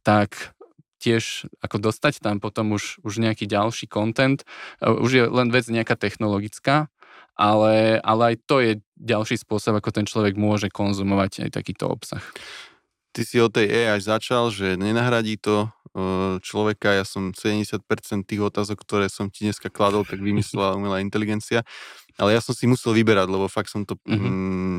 tak tiež ako dostať tam potom už, už nejaký ďalší content. Už je len vec nejaká technologická, ale, ale aj to je ďalší spôsob, ako ten človek môže konzumovať aj takýto obsah. Ty si o tej AI začal, že nenahradí to e, človeka. Ja som 70% tých otázok, ktoré som ti dneska kladol, tak vymyslela umelá inteligencia. Ale ja som si musel vyberať, lebo fakt som to mm-hmm. mm,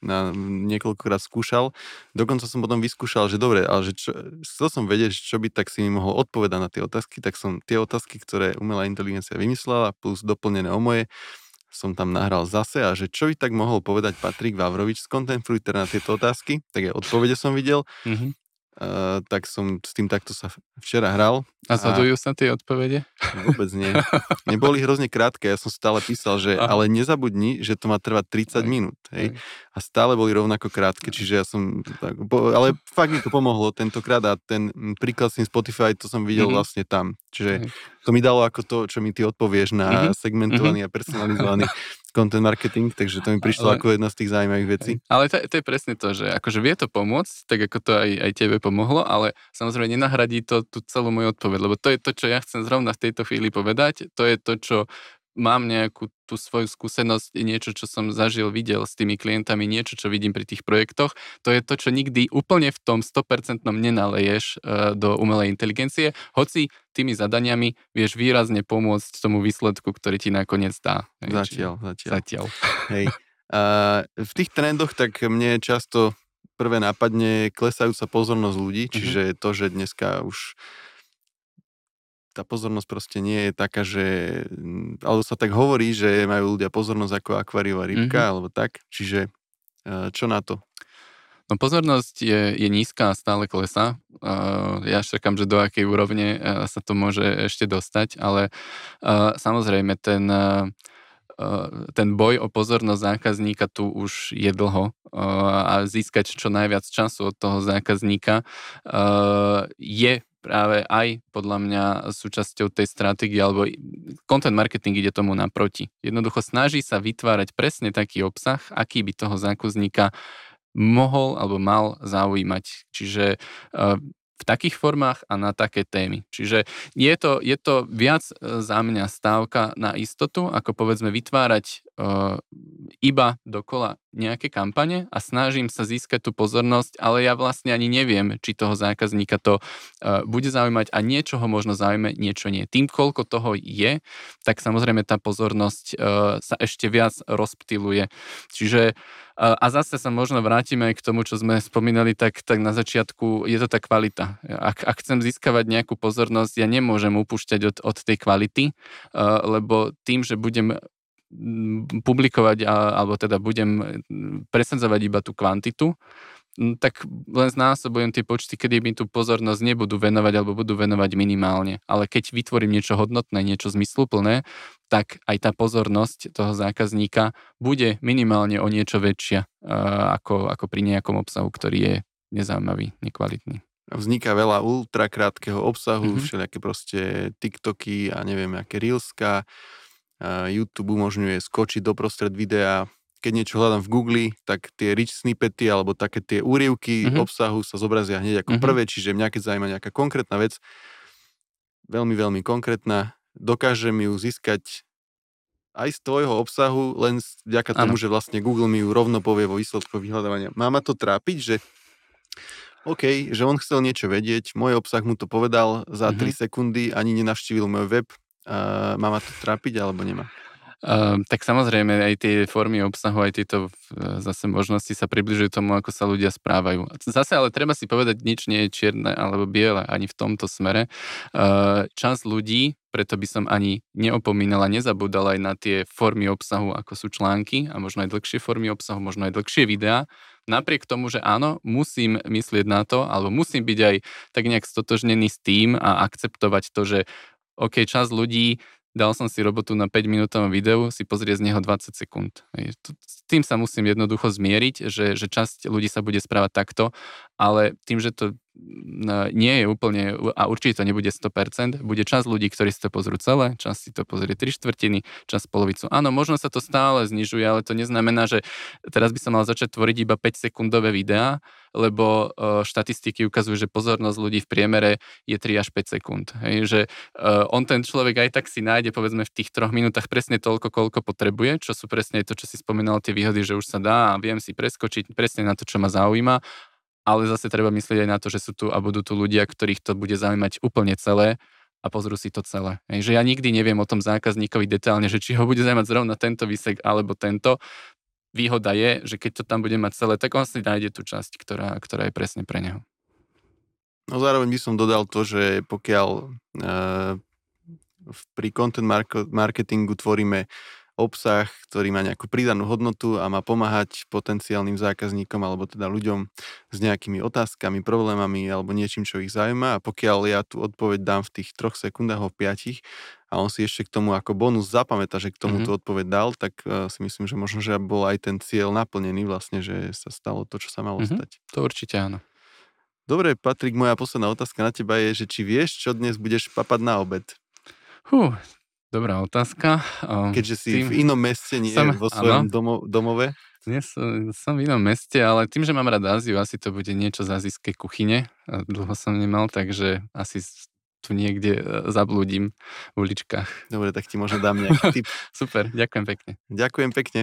na, niekoľkokrát skúšal. Dokonca som potom vyskúšal, že dobre, ale že čo, chcel som vedieť, čo by tak si mi mohol odpovedať na tie otázky, tak som tie otázky, ktoré umelá inteligencia vymyslela, plus doplnené o moje, som tam nahral zase a že čo by tak mohol povedať Patrik Vavrovič Fruiter na tieto otázky, tak aj odpovede som videl. Mm-hmm. Uh, tak som s tým takto sa včera hral. A zhodujú sa tie odpovede? Vôbec nie. Neboli hrozne krátke, ja som stále písal, že Aha. ale nezabudni, že to má trvať 30 aj, minút. Hej? A stále boli rovnako krátke, čiže ja som... Tak, ale fakt mi to pomohlo tentokrát a ten príklad s tým Spotify, to som videl mm-hmm. vlastne tam. Čiže to mi dalo ako to, čo mi ty odpovieš na mm-hmm. segmentovaný mm-hmm. a personalizovaný content marketing, takže to mi prišlo ale, ako jedna z tých zaujímavých vecí. Ale to, to je presne to, že akože vie to pomôcť, tak ako to aj, aj tebe pomohlo, ale samozrejme nenahradí to tú celú moju odpoveď, lebo to je to, čo ja chcem zrovna v tejto chvíli povedať, to je to, čo mám nejakú tú svoju skúsenosť, niečo, čo som zažil, videl s tými klientami, niečo, čo vidím pri tých projektoch, to je to, čo nikdy úplne v tom 100% nenaleješ uh, do umelej inteligencie, hoci tými zadaniami vieš výrazne pomôcť tomu výsledku, ktorý ti nakoniec dá. Zatiaľ, zatiaľ. Zatiaľ. Hej. Uh, v tých trendoch tak mne často prvé nápadne klesajúca pozornosť ľudí, mhm. čiže mm-hmm. to, že dneska už tá pozornosť proste nie je taká, že... Mm, alebo sa tak hovorí, že majú ľudia pozornosť ako akváriová rybka, mm-hmm. alebo tak. Čiže e, čo na to? No pozornosť je, je nízka a stále klesá. Uh, ja čakám, že do akej úrovne uh, sa to môže ešte dostať, ale uh, samozrejme ten, uh, ten boj o pozornosť zákazníka tu už je dlho a získať čo najviac času od toho zákazníka je práve aj podľa mňa súčasťou tej stratégie, alebo content marketing ide tomu naproti. Jednoducho snaží sa vytvárať presne taký obsah, aký by toho zákazníka mohol alebo mal zaujímať. Čiže v takých formách a na také témy. Čiže je to, je to viac e, za mňa stávka na istotu, ako povedzme vytvárať iba dokola nejaké kampane a snažím sa získať tú pozornosť, ale ja vlastne ani neviem, či toho zákazníka to uh, bude zaujímať a niečo ho možno zaujme, niečo nie. Tým, koľko toho je, tak samozrejme tá pozornosť uh, sa ešte viac rozptiluje. Čiže a zase sa možno vrátime aj k tomu, čo sme spomínali, tak, tak na začiatku je to tá kvalita. Ak, ak chcem získavať nejakú pozornosť, ja nemôžem upúšťať od, od tej kvality, lebo tým, že budem publikovať, alebo teda budem presadzovať iba tú kvantitu, tak len znásobujem tie počty, kedy mi tú pozornosť nebudú venovať alebo budú venovať minimálne. Ale keď vytvorím niečo hodnotné, niečo zmysluplné, tak aj tá pozornosť toho zákazníka bude minimálne o niečo väčšia ako, ako pri nejakom obsahu, ktorý je nezaujímavý, nekvalitný. Vzniká veľa ultrakrátkeho obsahu, mm-hmm. všelijaké proste TikToky a neviem, aké Reelska. YouTube umožňuje skočiť doprostred videa, keď niečo hľadám v Google, tak tie rich snippety alebo také tie úrievky mm-hmm. obsahu sa zobrazia hneď ako mm-hmm. prvé, čiže mňa keď zaujíma nejaká konkrétna vec, veľmi, veľmi konkrétna, dokážem ju získať aj z tvojho obsahu, len vďaka tomu, ano. že vlastne Google mi ju rovno povie vo výsledku vyhľadávania. Má ma to trápiť, že OK, že on chcel niečo vedieť, môj obsah mu to povedal za mm-hmm. 3 sekundy, ani nenavštívil môj web. Má ma to trápiť alebo nemá? Uh, tak samozrejme aj tie formy obsahu, aj tieto uh, zase možnosti sa približujú tomu, ako sa ľudia správajú. Zase ale treba si povedať, nič nie je čierne alebo biele ani v tomto smere. Uh, čas ľudí, preto by som ani neopomínal a nezabudal aj na tie formy obsahu, ako sú články a možno aj dlhšie formy obsahu, možno aj dlhšie videá. Napriek tomu, že áno, musím myslieť na to, alebo musím byť aj tak nejak stotožnený s tým a akceptovať to, že OK, čas ľudí dal som si robotu na 5 minútovom videu, si pozrie z neho 20 sekúnd. S tým sa musím jednoducho zmieriť, že, že časť ľudí sa bude správať takto, ale tým, že to nie je úplne, a určite to nebude 100%, bude čas ľudí, ktorí si to pozrú celé, čas si to pozrie 3 štvrtiny, čas polovicu. Áno, možno sa to stále znižuje, ale to neznamená, že teraz by som mal začať tvoriť iba 5 sekundové videá, lebo uh, štatistiky ukazujú, že pozornosť ľudí v priemere je 3 až 5 sekúnd. Hej, že uh, on ten človek aj tak si nájde povedzme v tých troch minútach presne toľko, koľko potrebuje, čo sú presne to, čo si spomínal, tie výhody, že už sa dá a viem si preskočiť presne na to, čo ma zaujíma ale zase treba myslieť aj na to, že sú tu a budú tu ľudia, ktorých to bude zaujímať úplne celé a pozrú si to celé. Hej, že ja nikdy neviem o tom zákazníkovi detálne, že či ho bude zaujímať zrovna tento výsek alebo tento. Výhoda je, že keď to tam bude mať celé, tak on si nájde tú časť, ktorá, ktorá je presne pre neho. No zároveň by som dodal to, že pokiaľ uh, pri content marketingu tvoríme obsah, ktorý má nejakú pridanú hodnotu a má pomáhať potenciálnym zákazníkom alebo teda ľuďom s nejakými otázkami, problémami alebo niečím, čo ich zaujíma a pokiaľ ja tú odpoveď dám v tých troch sekundách, v piatich a on si ešte k tomu ako bonus zapamätá, že k tomu mm-hmm. tú odpoveď dal, tak uh, si myslím, že možno, že bol aj ten cieľ naplnený vlastne, že sa stalo to, čo sa malo mm-hmm. stať. To určite áno. Dobre, Patrik, moja posledná otázka na teba je, že či vieš, čo dnes budeš papať na obed? Hú, Dobrá otázka. Keďže si tým, v inom meste, nie som, vo svojom domo, domove? Nie, som, som v inom meste, ale tým, že mám rád Áziu, asi to bude niečo z azijskej kuchyne. Dlho som nemal, takže asi tu niekde e, zablúdim v uličkách. Dobre, tak ti možno dám nejaký tip. Super, ďakujem pekne. Ďakujem pekne.